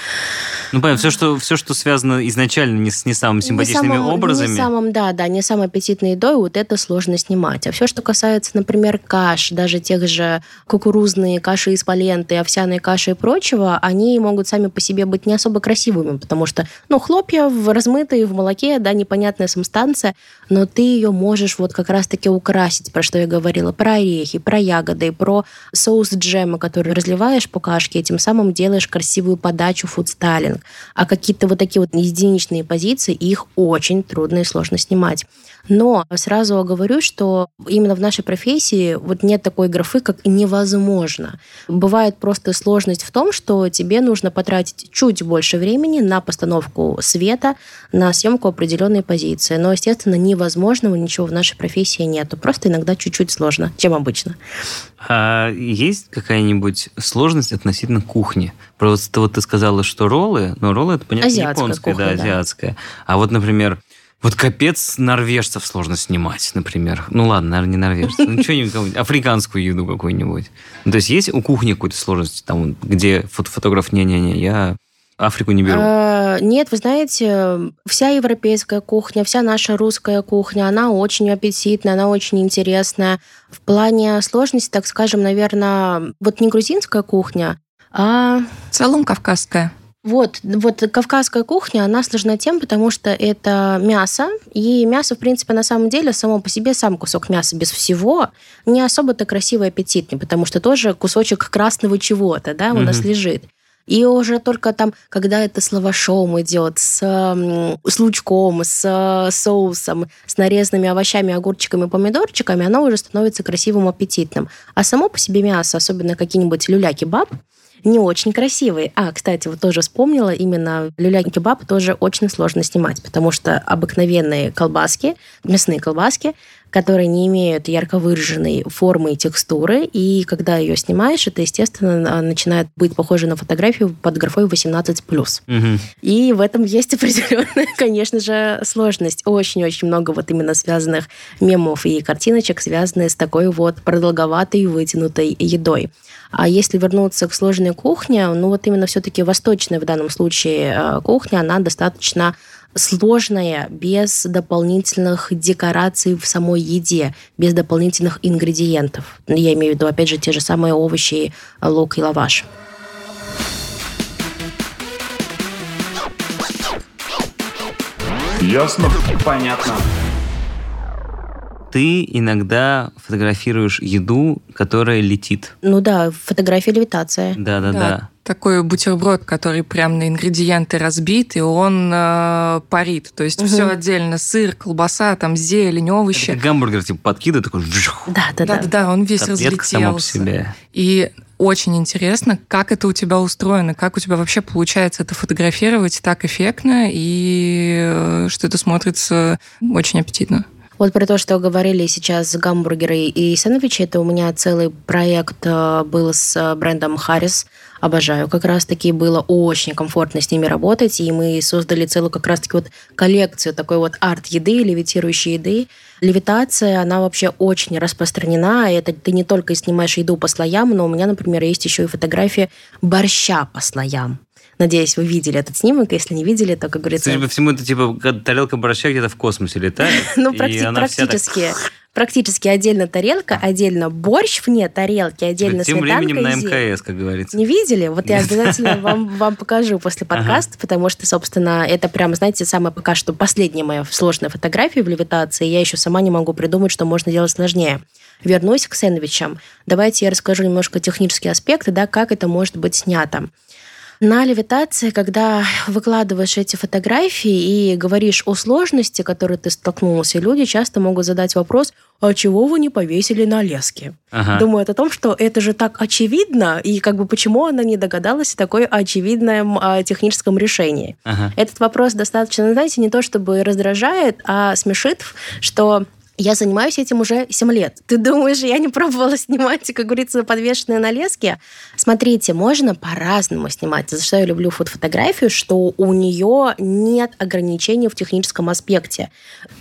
Ну, понятно, все, что, все, что связано изначально не с не самыми симпатичными не самым, образами. Не самым, да, да, не самой аппетитной едой, вот это сложно снимать. А все, что касается, например, каш, даже тех же кукурузные каши из паленты, овсяные каши и прочего, они могут сами по себе быть не особо красивыми, потому что, ну, хлопья в размытые в молоке, да, непонятная субстанция, но ты ее можешь вот как раз-таки украсить, про что я говорила, про орехи, про ягоды, про соус джема, который разливаешь по кашке, и тем самым делаешь красивую подачу фудстайлинг. А какие-то вот такие вот единичные позиции, их очень трудно и сложно снимать. Но сразу говорю, что именно в нашей профессии вот нет такой графы, как невозможно. Бывает просто сложность в том, что тебе нужно потратить чуть больше времени на постановку света, на съемку определенной позиции. Но, естественно, невозможного ничего в нашей профессии нету. Просто иногда чуть-чуть сложно, чем обычно. А есть какая-нибудь сложность относительно кухни? Просто вот ты сказала, что роллы, но роллы это понятно азиатская японская, кухня, да, азиатская. А вот, например, вот капец норвежцев сложно снимать, например. Ну ладно, наверное, не норвежцев. Ну что-нибудь, африканскую еду какую-нибудь. Ну, то есть есть у кухни какой-то сложности, там, где фотограф, не-не-не, я Африку не беру. А, нет, вы знаете, вся европейская кухня, вся наша русская кухня, она очень аппетитная, она очень интересная. В плане сложности, так скажем, наверное, вот не грузинская кухня, а... В целом кавказская. Вот, вот кавказская кухня, она сложна тем, потому что это мясо, и мясо, в принципе, на самом деле, само по себе, сам кусок мяса без всего, не особо-то красивый и аппетитный, потому что тоже кусочек красного чего-то, да, у mm-hmm. нас лежит. И уже только там, когда это с лавашом идет, с, с лучком, с соусом, с нарезанными овощами, огурчиками, помидорчиками, оно уже становится красивым, аппетитным. А само по себе мясо, особенно какие-нибудь люля-кебаб, не очень красивый. А, кстати, вот тоже вспомнила, именно люля-кебаб тоже очень сложно снимать, потому что обыкновенные колбаски, мясные колбаски, которые не имеют ярко выраженной формы и текстуры, и когда ее снимаешь, это, естественно, начинает быть похоже на фотографию под графой 18+. Угу. И в этом есть определенная, конечно же, сложность. Очень-очень много вот именно связанных мемов и картиночек, связанных с такой вот продолговатой вытянутой едой. А если вернуться к сложной кухне, ну вот именно все-таки восточная в данном случае э, кухня, она достаточно сложная, без дополнительных декораций в самой еде, без дополнительных ингредиентов. Я имею в виду, опять же, те же самые овощи, лук и лаваш. Ясно? Понятно ты иногда фотографируешь еду, которая летит. Ну да, фотография левитация. Да, да, да. такой бутерброд, который прям на ингредиенты разбит, и он э, парит. То есть Мгм. все отдельно. Сыр, колбаса, там зелень, овощи. Это гамбургер типа подкидывает, такой жух, Да, да, да. Да-да-да, он весь котлетка сама по разлетелся. себе. И очень интересно, как это у тебя устроено, как у тебя вообще получается это фотографировать так эффектно, и э, что это смотрится очень аппетитно. Вот про то, что говорили сейчас гамбургеры и сэндвичи, это у меня целый проект э, был с э, брендом Харрис. Обожаю. Как раз-таки было очень комфортно с ними работать, и мы создали целую как раз-таки вот коллекцию такой вот арт-еды, левитирующей еды. Левитация, она вообще очень распространена. Это ты не только снимаешь еду по слоям, но у меня, например, есть еще и фотография борща по слоям. Надеюсь, вы видели этот снимок. Если не видели, то, как говорится... Судя по всему, это типа тарелка борща где-то в космосе летает. Ну, практически. Практически отдельно тарелка, отдельно борщ вне тарелки, отдельно Тем сметанка временем на. МКС, как говорится. Не видели? Вот я обязательно вам, вам покажу после подкаста, потому что, собственно, это прям, знаете, самая пока что последняя моя сложная фотография в левитации. Я еще сама не могу придумать, что можно делать сложнее. Вернусь к сэндвичам. Давайте я расскажу немножко технические аспекты, да, как это может быть снято. На левитации, когда выкладываешь эти фотографии и говоришь о сложности, которой ты столкнулся, люди часто могут задать вопрос, а чего вы не повесили на леске? Ага. Думают о том, что это же так очевидно, и как бы почему она не догадалась о такой очевидном а, техническом решении. Ага. Этот вопрос достаточно, знаете, не то чтобы раздражает, а смешит, что я занимаюсь этим уже 7 лет. Ты думаешь, я не пробовала снимать, как говорится, подвешенные на леске? Смотрите, можно по-разному снимать. За что я люблю фотографию, что у нее нет ограничений в техническом аспекте.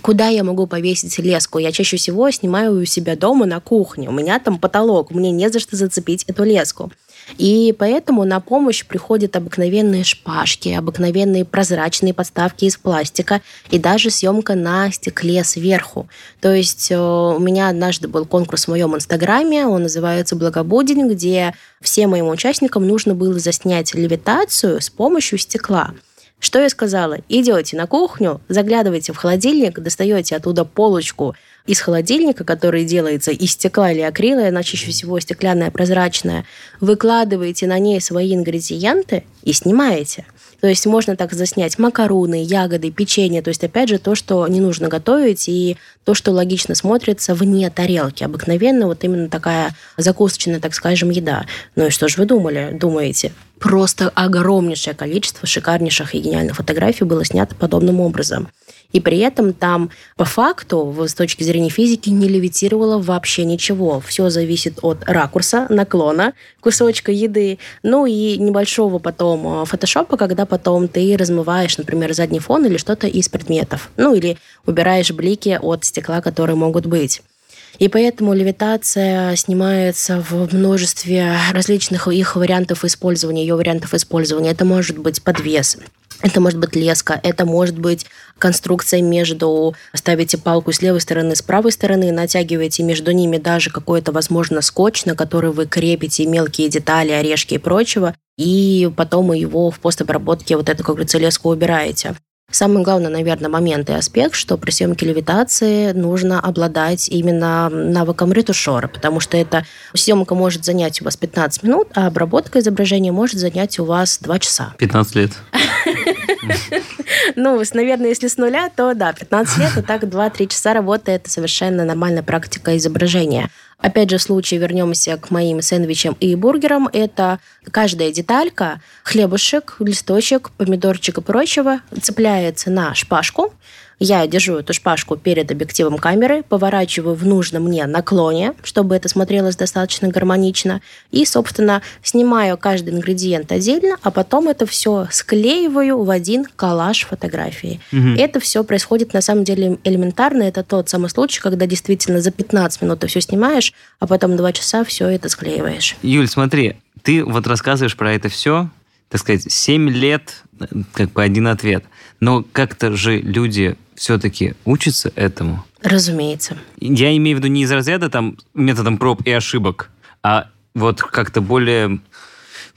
Куда я могу повесить леску? Я чаще всего снимаю у себя дома на кухне. У меня там потолок, мне не за что зацепить эту леску. И поэтому на помощь приходят обыкновенные шпажки, обыкновенные прозрачные подставки из пластика и даже съемка на стекле сверху. То есть э, у меня однажды был конкурс в моем инстаграме, он называется «Благобудень», где всем моим участникам нужно было заснять левитацию с помощью стекла. Что я сказала? Идете на кухню, заглядываете в холодильник, достаете оттуда полочку из холодильника, который делается из стекла или акрила, она чаще всего стеклянная, прозрачная, выкладываете на ней свои ингредиенты и снимаете. То есть можно так заснять макароны, ягоды, печенье. То есть, опять же, то, что не нужно готовить, и то, что логично смотрится вне тарелки. Обыкновенно вот именно такая закусочная, так скажем, еда. Ну и что же вы думали? Думаете? Просто огромнейшее количество шикарнейших и гениальных фотографий было снято подобным образом. И при этом там по факту, с точки зрения физики, не левитировало вообще ничего. Все зависит от ракурса, наклона, кусочка еды, ну и небольшого потом э, фотошопа, когда потом ты размываешь, например, задний фон или что-то из предметов. Ну или убираешь блики от стекла, которые могут быть. И поэтому левитация снимается в множестве различных их вариантов использования, ее вариантов использования. Это может быть подвес, это может быть леска, это может быть конструкция между... Ставите палку с левой стороны, с правой стороны, натягиваете между ними даже какой-то, возможно, скотч, на который вы крепите мелкие детали, орешки и прочего, и потом его в постобработке вот эту, как говорится, леску убираете. Самый главный, наверное, момент и аспект, что при съемке левитации нужно обладать именно навыком ретушера, потому что эта съемка может занять у вас 15 минут, а обработка изображения может занять у вас 2 часа. 15 лет. Ну, наверное, если с нуля, то да, 15 лет, и так 2-3 часа работы – это совершенно нормальная практика изображения. Опять же, в случае вернемся к моим сэндвичам и бургерам, это каждая деталька, хлебушек, листочек, помидорчик и прочего цепляется на шпажку, я держу эту шпажку перед объективом камеры, поворачиваю в нужном мне наклоне, чтобы это смотрелось достаточно гармонично, и, собственно, снимаю каждый ингредиент отдельно, а потом это все склеиваю в один коллаж фотографии. Это все происходит на самом деле элементарно. Это тот самый случай, когда действительно за 15 минут ты все снимаешь, а потом 2 часа все это склеиваешь. Юль, смотри, ты вот рассказываешь про это все, так сказать, 7 лет, э, как бы один ответ. Но как-то же люди все-таки учатся этому. Разумеется. Я имею в виду не из разряда там методом проб и ошибок, а вот как-то более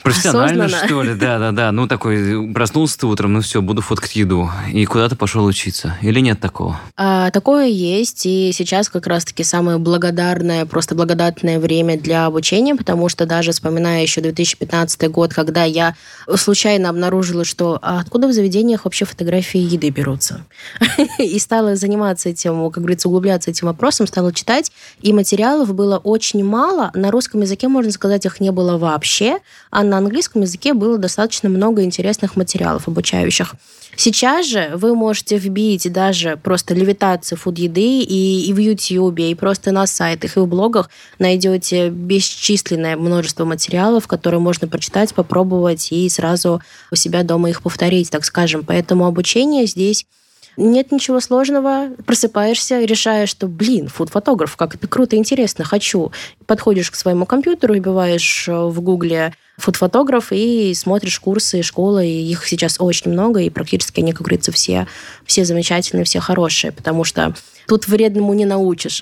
Профессионально, осознанно. что ли? Да, да, да. Ну, такой, проснулся ты утром, ну все, буду фоткать еду. И куда-то пошел учиться. Или нет такого? А, такое есть, и сейчас как раз-таки самое благодарное, просто благодатное время для обучения, потому что даже вспоминая еще 2015 год, когда я случайно обнаружила, что а откуда в заведениях вообще фотографии еды берутся? И стала заниматься этим, как говорится, углубляться этим вопросом, стала читать, и материалов было очень мало. На русском языке, можно сказать, их не было вообще, а на английском языке было достаточно много интересных материалов обучающих. Сейчас же вы можете вбить даже просто левитацию фуд-еды и, и в Ютьюбе, и просто на сайтах, и в блогах найдете бесчисленное множество материалов, которые можно прочитать, попробовать и сразу у себя дома их повторить, так скажем. Поэтому обучение здесь нет ничего сложного. Просыпаешься, решаешь, что, блин, фуд-фотограф, как это круто, интересно, хочу. Подходишь к своему компьютеру, вбиваешь в гугле фуд-фотограф и смотришь курсы, школы, и их сейчас очень много, и практически они, как говорится, все, все замечательные, все хорошие, потому что тут вредному не научишь.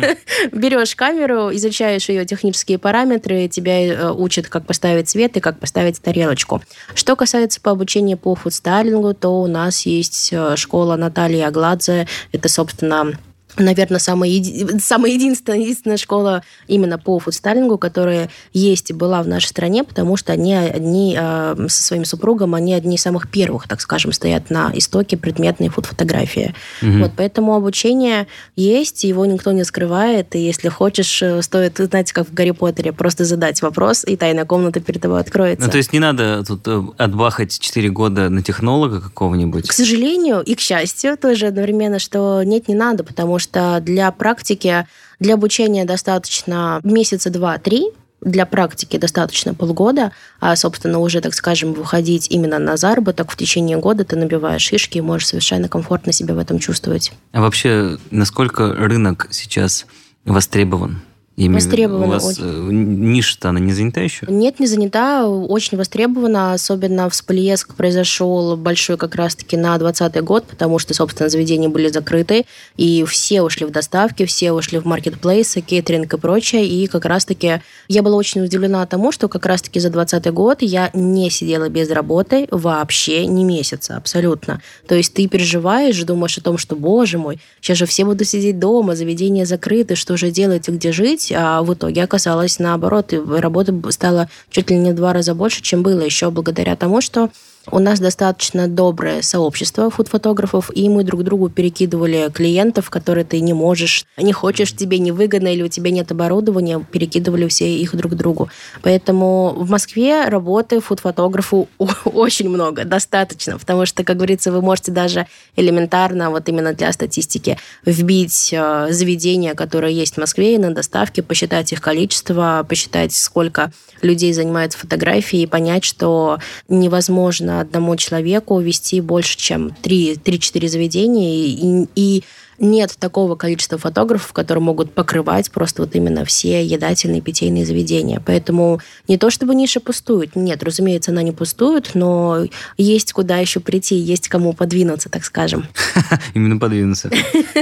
Берешь камеру, изучаешь ее технические параметры, тебя э, учат, как поставить цвет и как поставить тарелочку. Что касается по обучению по фудстайлингу, то у нас есть э, школа Натальи Агладзе. Это, собственно, наверное, самая, еди... самая единственная, единственная школа именно по фудстайлингу, которая есть и была в нашей стране, потому что они одни э, со своим супругом, они одни из самых первых, так скажем, стоят на истоке предметной фуд-фотографии. Мгм. Вот, поэтому обучение есть, его никто не скрывает, и если хочешь, э, стоит, знаете, как в Гарри Поттере, просто задать вопрос, и тайная комната перед тобой откроется. Ну, то есть не надо тут э, отбахать 4 года на технолога какого-нибудь? К сожалению и к счастью тоже одновременно, что нет, не надо, потому что для практики, для обучения достаточно месяца два-три, для практики достаточно полгода, а, собственно, уже, так скажем, выходить именно на заработок в течение года ты набиваешь шишки и можешь совершенно комфортно себя в этом чувствовать. А вообще, насколько рынок сейчас востребован? Именно Востребован У вас очень. э, ниша-то она не занята еще? Нет, не занята, очень востребована, особенно всплеск произошел большой как раз-таки на 2020 год, потому что, собственно, заведения были закрыты, и все ушли в доставки, все ушли в маркетплейсы, кейтеринг и прочее, и как раз-таки я была очень удивлена тому, что как раз-таки за 2020 год я не сидела без работы вообще ни месяца, абсолютно. То есть ты переживаешь, думаешь о том, что, боже мой, сейчас же все будут сидеть дома, заведения закрыты, что же делать и где жить, а в итоге оказалось наоборот, и работы стало чуть ли не в два раза больше, чем было еще благодаря тому, что у нас достаточно доброе сообщество фуд-фотографов, и мы друг другу перекидывали клиентов, которые ты не можешь, не хочешь, тебе невыгодно или у тебя нет оборудования, перекидывали все их друг другу. Поэтому в Москве работы фуд-фотографу очень много, достаточно, потому что, как говорится, вы можете даже элементарно, вот именно для статистики, вбить э, заведения, которые есть в Москве, и на доставке, посчитать их количество, посчитать, сколько людей занимаются фотографией, и понять, что невозможно одному человеку вести больше, чем 3-4 заведения, и, и нет такого количества фотографов, которые могут покрывать просто вот именно все едательные питейные заведения. Поэтому не то чтобы ниша пустует, нет, разумеется, она не пустует, но есть куда еще прийти, есть кому подвинуться, так скажем. Именно подвинуться.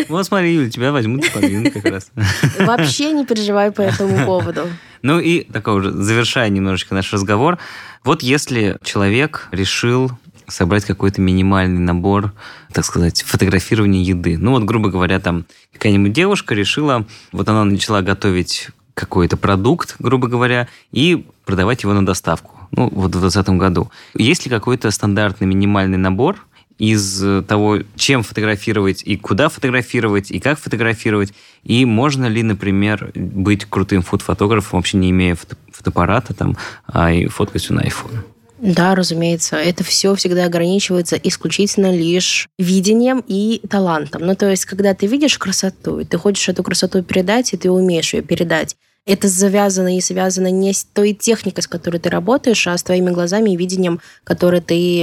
Вот смотри, Юля, тебя возьмут и подвинут как раз. Вообще не переживай по этому поводу. Ну и такой уже, завершая немножечко наш разговор, вот если человек решил собрать какой-то минимальный набор, так сказать, фотографирования еды. Ну вот, грубо говоря, там какая-нибудь девушка решила, вот она начала готовить какой-то продукт, грубо говоря, и продавать его на доставку. Ну, вот в 2020 году. Есть ли какой-то стандартный минимальный набор из того, чем фотографировать и куда фотографировать, и как фотографировать, и можно ли, например, быть крутым фуд-фотографом, вообще не имея фото- фотоаппарата, там, а и фоткать на iPhone? Да, разумеется. Это все всегда ограничивается исключительно лишь видением и талантом. Ну, то есть, когда ты видишь красоту, ты хочешь эту красоту передать, и ты умеешь ее передать, это завязано и связано не с той техникой, с которой ты работаешь, а с твоими глазами и видением, которое ты,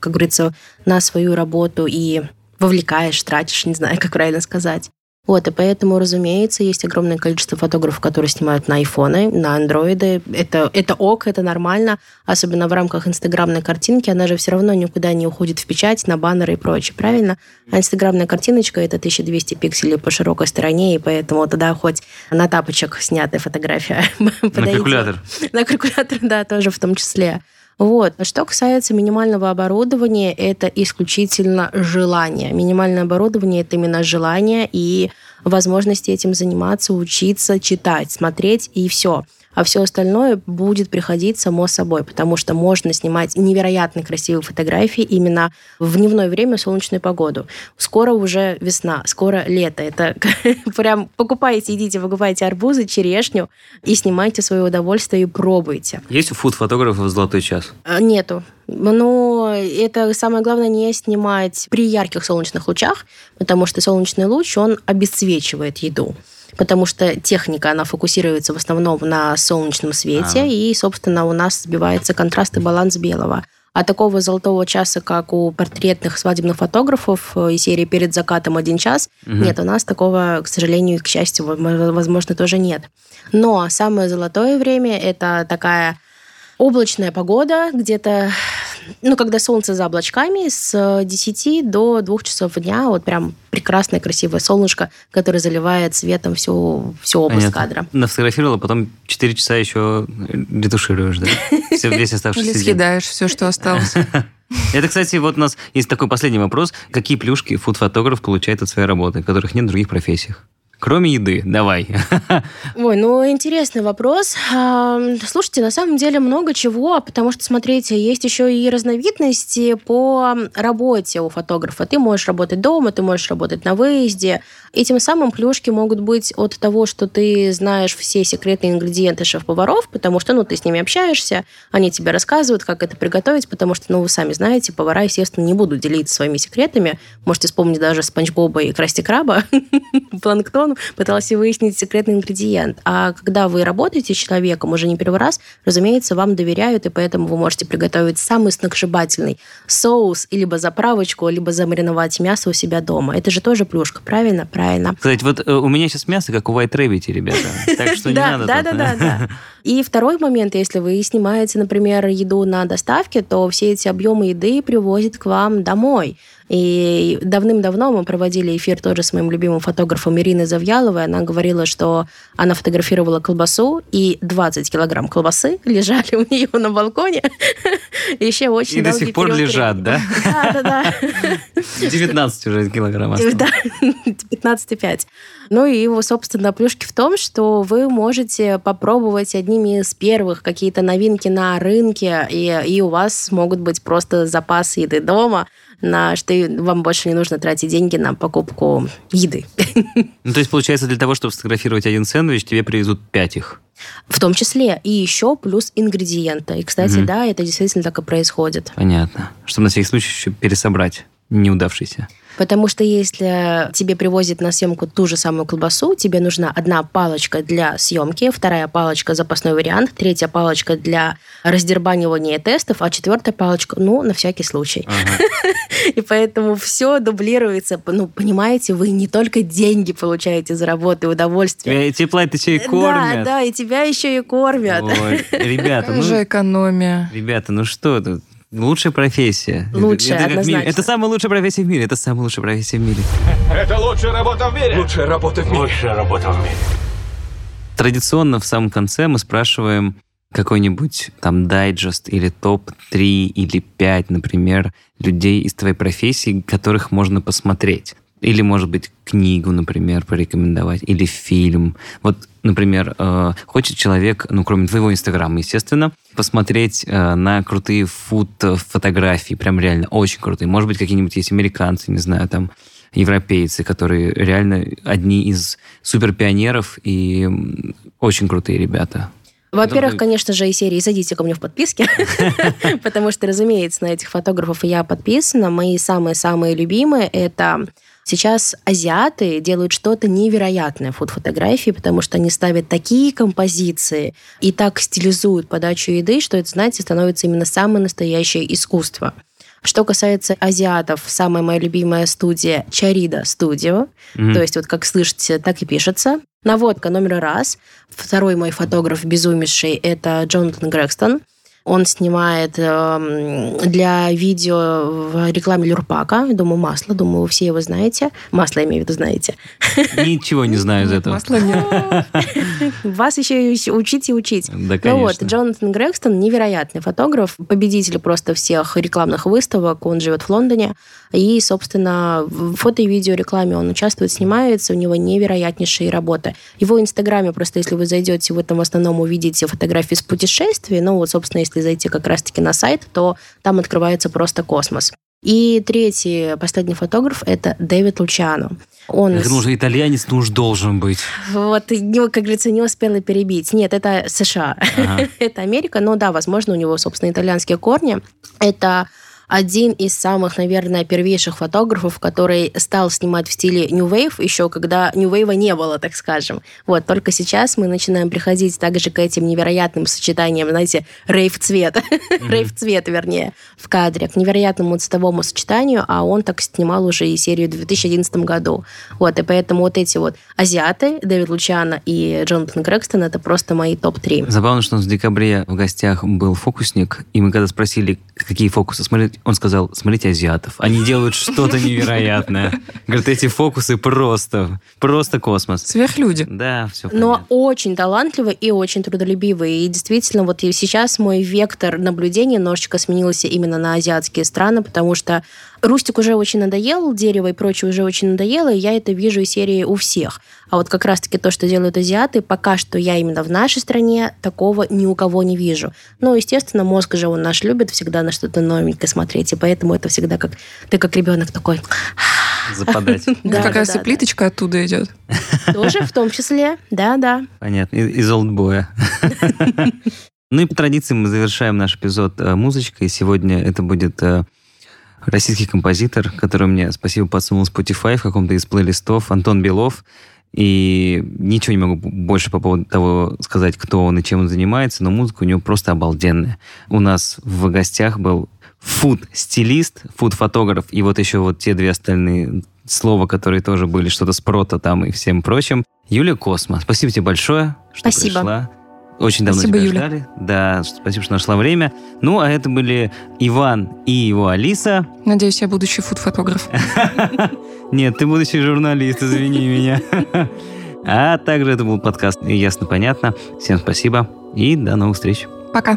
как говорится, на свою работу и вовлекаешь, тратишь, не знаю, как правильно сказать. Вот, и поэтому, разумеется, есть огромное количество фотографов, которые снимают на айфоны, на андроиды. Это, это ок, это нормально, особенно в рамках инстаграмной картинки. Она же все равно никуда не уходит в печать, на баннеры и прочее, правильно? А инстаграмная картиночка – это 1200 пикселей по широкой стороне, и поэтому тогда хоть на тапочек снятая фотография На калькулятор. На калькулятор, да, тоже в том числе. Вот. Что касается минимального оборудования, это исключительно желание. Минимальное оборудование – это именно желание и возможности этим заниматься, учиться, читать, смотреть и все а все остальное будет приходить само собой, потому что можно снимать невероятно красивые фотографии именно в дневное время, в солнечную погоду. Скоро уже весна, скоро лето. Это прям покупайте, идите, покупайте арбузы, черешню и снимайте свое удовольствие и пробуйте. Есть у фуд-фотографов золотой час? А, нету. Но это самое главное не снимать при ярких солнечных лучах, потому что солнечный луч, он обесцвечивает еду потому что техника, она фокусируется в основном на солнечном свете, а. и, собственно, у нас сбивается контраст и баланс белого. А такого золотого часа, как у портретных свадебных фотографов э, из серии «Перед закатом один час», угу. нет, у нас такого, к сожалению, к счастью, возможно, тоже нет. Но самое золотое время – это такая облачная погода, где-то ну, когда солнце за облачками, с 10 до 2 часов дня, вот прям прекрасное, красивое солнышко, которое заливает светом всю, всю область Понятно. кадра. Нафотографировала, потом 4 часа еще ретушируешь, да? Все, весь оставшийся Или съедаешь все, что осталось. Это, кстати, вот у нас есть такой последний вопрос. Какие плюшки фуд-фотограф получает от своей работы, которых нет в других профессиях? Кроме еды, давай. Ой, ну интересный вопрос. Слушайте, на самом деле много чего, потому что, смотрите, есть еще и разновидности по работе у фотографа. Ты можешь работать дома, ты можешь работать на выезде. И тем самым плюшки могут быть от того, что ты знаешь все секретные ингредиенты шеф-поваров, потому что, ну, ты с ними общаешься, они тебе рассказывают, как это приготовить, потому что, ну, вы сами знаете, повара, естественно, не будут делиться своими секретами. Можете вспомнить даже Спанч Боба и Красти Краба, Планктон, пыталась выяснить секретный ингредиент. А когда вы работаете с человеком уже не первый раз, разумеется, вам доверяют, и поэтому вы можете приготовить самый сногсшибательный соус, либо заправочку, либо замариновать мясо у себя дома. Это же тоже плюшка, правильно? Правильно. Кстати, вот э, у меня сейчас мясо, как у White Rabbit, ребята. Так что не надо. Да, да, да, да. И второй момент, если вы снимаете, например, еду на доставке, то все эти объемы еды привозят к вам домой. И давным-давно мы проводили эфир тоже с моим любимым фотографом Ириной Завьяловой. Она говорила, что она фотографировала колбасу, и 20 килограмм колбасы лежали у нее на балконе. Еще очень И до сих пор лежат, да? Да, да, да. 19 уже килограмм Да, 15,5. Ну и его, собственно, плюшки в том, что вы можете попробовать одними из первых какие-то новинки на рынке, и, и у вас могут быть просто запасы еды дома, на что вам больше не нужно тратить деньги на покупку еды. Ну, то есть, получается, для того, чтобы сфотографировать один сэндвич, тебе привезут пять их? В том числе. И еще плюс ингредиенты. И, кстати, угу. да, это действительно так и происходит. Понятно. Чтобы на всякий случай еще пересобрать неудавшийся. Потому что если тебе привозят на съемку ту же самую колбасу, тебе нужна одна палочка для съемки, вторая палочка запасной вариант, третья палочка для раздербанивания тестов, а четвертая палочка, ну, на всякий случай. И поэтому все дублируется. Ну, понимаете, вы не только деньги получаете за работу и удовольствие. И тепла это еще и кормят. Да, да, и тебя еще и кормят. Ой, ребята, ну... же экономия. Ребята, ну что тут? Лучшая профессия. Лучшая, это, однозначно. это самая лучшая профессия в мире. Это самая лучшая профессия в мире. Это лучшая работа в мире. Лучшая работа в мире. Лучшая работа в мире. Традиционно в самом конце мы спрашиваем какой-нибудь там дайджест или топ-3 или 5, например, людей из твоей профессии, которых можно посмотреть. Или, может быть, книгу, например, порекомендовать, или фильм. Вот, например, э, хочет человек, ну, кроме твоего Инстаграма, естественно, посмотреть э, на крутые фуд-фотографии, прям реально очень крутые. Может быть, какие-нибудь есть американцы, не знаю, там, европейцы, которые реально одни из суперпионеров и очень крутые ребята. Во-первых, конечно же, и серии «Зайдите ко мне в подписке», потому что, разумеется, на этих фотографов я подписана. Мои самые-самые любимые – это Сейчас азиаты делают что-то невероятное в фуд-фотографии, потому что они ставят такие композиции и так стилизуют подачу еды, что это, знаете, становится именно самое настоящее искусство. Что касается азиатов, самая моя любимая студия Чарида Студио. Мгм. То есть вот как слышите, так и пишется. Наводка номер раз. Второй мой фотограф безумнейший – это Джонатан Грекстон. Он снимает эм, для видео в рекламе Люрпака. Думаю, масло. Думаю, вы все его знаете. Масло, я имею в виду, знаете. Ничего не знаю из этого. масла нет. Вас еще и учить и учить. Да, Ну вот, конечно. Джонатан Грегстон невероятный фотограф, победитель просто всех рекламных выставок, он живет в Лондоне, и, собственно, в фото и видеорекламе он участвует, снимается, у него невероятнейшие работы. Его инстаграме, просто если вы зайдете, вы там в основном увидите фотографии с путешествий, ну вот, собственно, если зайти как раз-таки на сайт, то там открывается просто космос. И третий, последний фотограф, это Дэвид Лучано. Он с- нужно итальянец, ну уж должен быть. вот, не, как говорится, не успела перебить. Нет, это США. Ага. это Америка, но да, возможно, у него, собственно, итальянские корни. Это один из самых, наверное, первейших фотографов, который стал снимать в стиле New Wave, еще когда New Wave не было, так скажем. Вот, только сейчас мы начинаем приходить также к этим невероятным сочетаниям, знаете, рейв-цвета, рейв-цвет, вернее, в кадре, к невероятному цветовому сочетанию, а он так снимал уже и серию в 2011 году. Вот, и поэтому вот эти вот азиаты, Дэвид Лучано и Джонатан Грекстон, это просто мои топ-3. Забавно, что у нас в декабре в гостях был фокусник, и мы когда спросили, какие фокусы смотреть, он сказал, смотрите азиатов. Они делают что-то невероятное. Говорит, эти фокусы просто, просто космос. Сверхлюди. Да, все но очень талантливый и очень трудолюбивый. И действительно, вот и сейчас мой вектор наблюдения немножечко сменился именно на азиатские страны, потому что Рустик уже очень надоел, дерево и прочее уже очень надоело, и я это вижу из серии у всех. А вот как раз-таки то, что делают азиаты, пока что я именно в нашей стране такого ни у кого не вижу. Ну, естественно, мозг же он наш любит всегда на что-то новенькое смотреть, и поэтому это всегда как ты как ребенок такой. Западать. Да, как раз и плиточка оттуда идет. Тоже в том числе, да-да. Понятно. Из олдбоя. Ну и по традиции мы завершаем наш эпизод э, музычкой. Сегодня это будет э, российский композитор, который мне, спасибо, подсунул Spotify в каком-то из плейлистов, Антон Белов. И ничего не могу больше по поводу того сказать, кто он и чем он занимается, но музыка у него просто обалденная. У нас в гостях был фуд-стилист, фуд-фотограф, и вот еще вот те две остальные слова, которые тоже были, что-то с прото там и всем прочим. Юлия Космо, спасибо тебе большое, что Спасибо. пришла. Очень давно Спасибо, тебя Юля. ждали. Да, спасибо, что нашла время. Ну, а это были Иван и его Алиса. Надеюсь, я будущий фуд-фотограф. Нет, ты будущий журналист, извини меня. А также это был подкаст «Ясно-понятно». Всем спасибо и до новых встреч. Пока.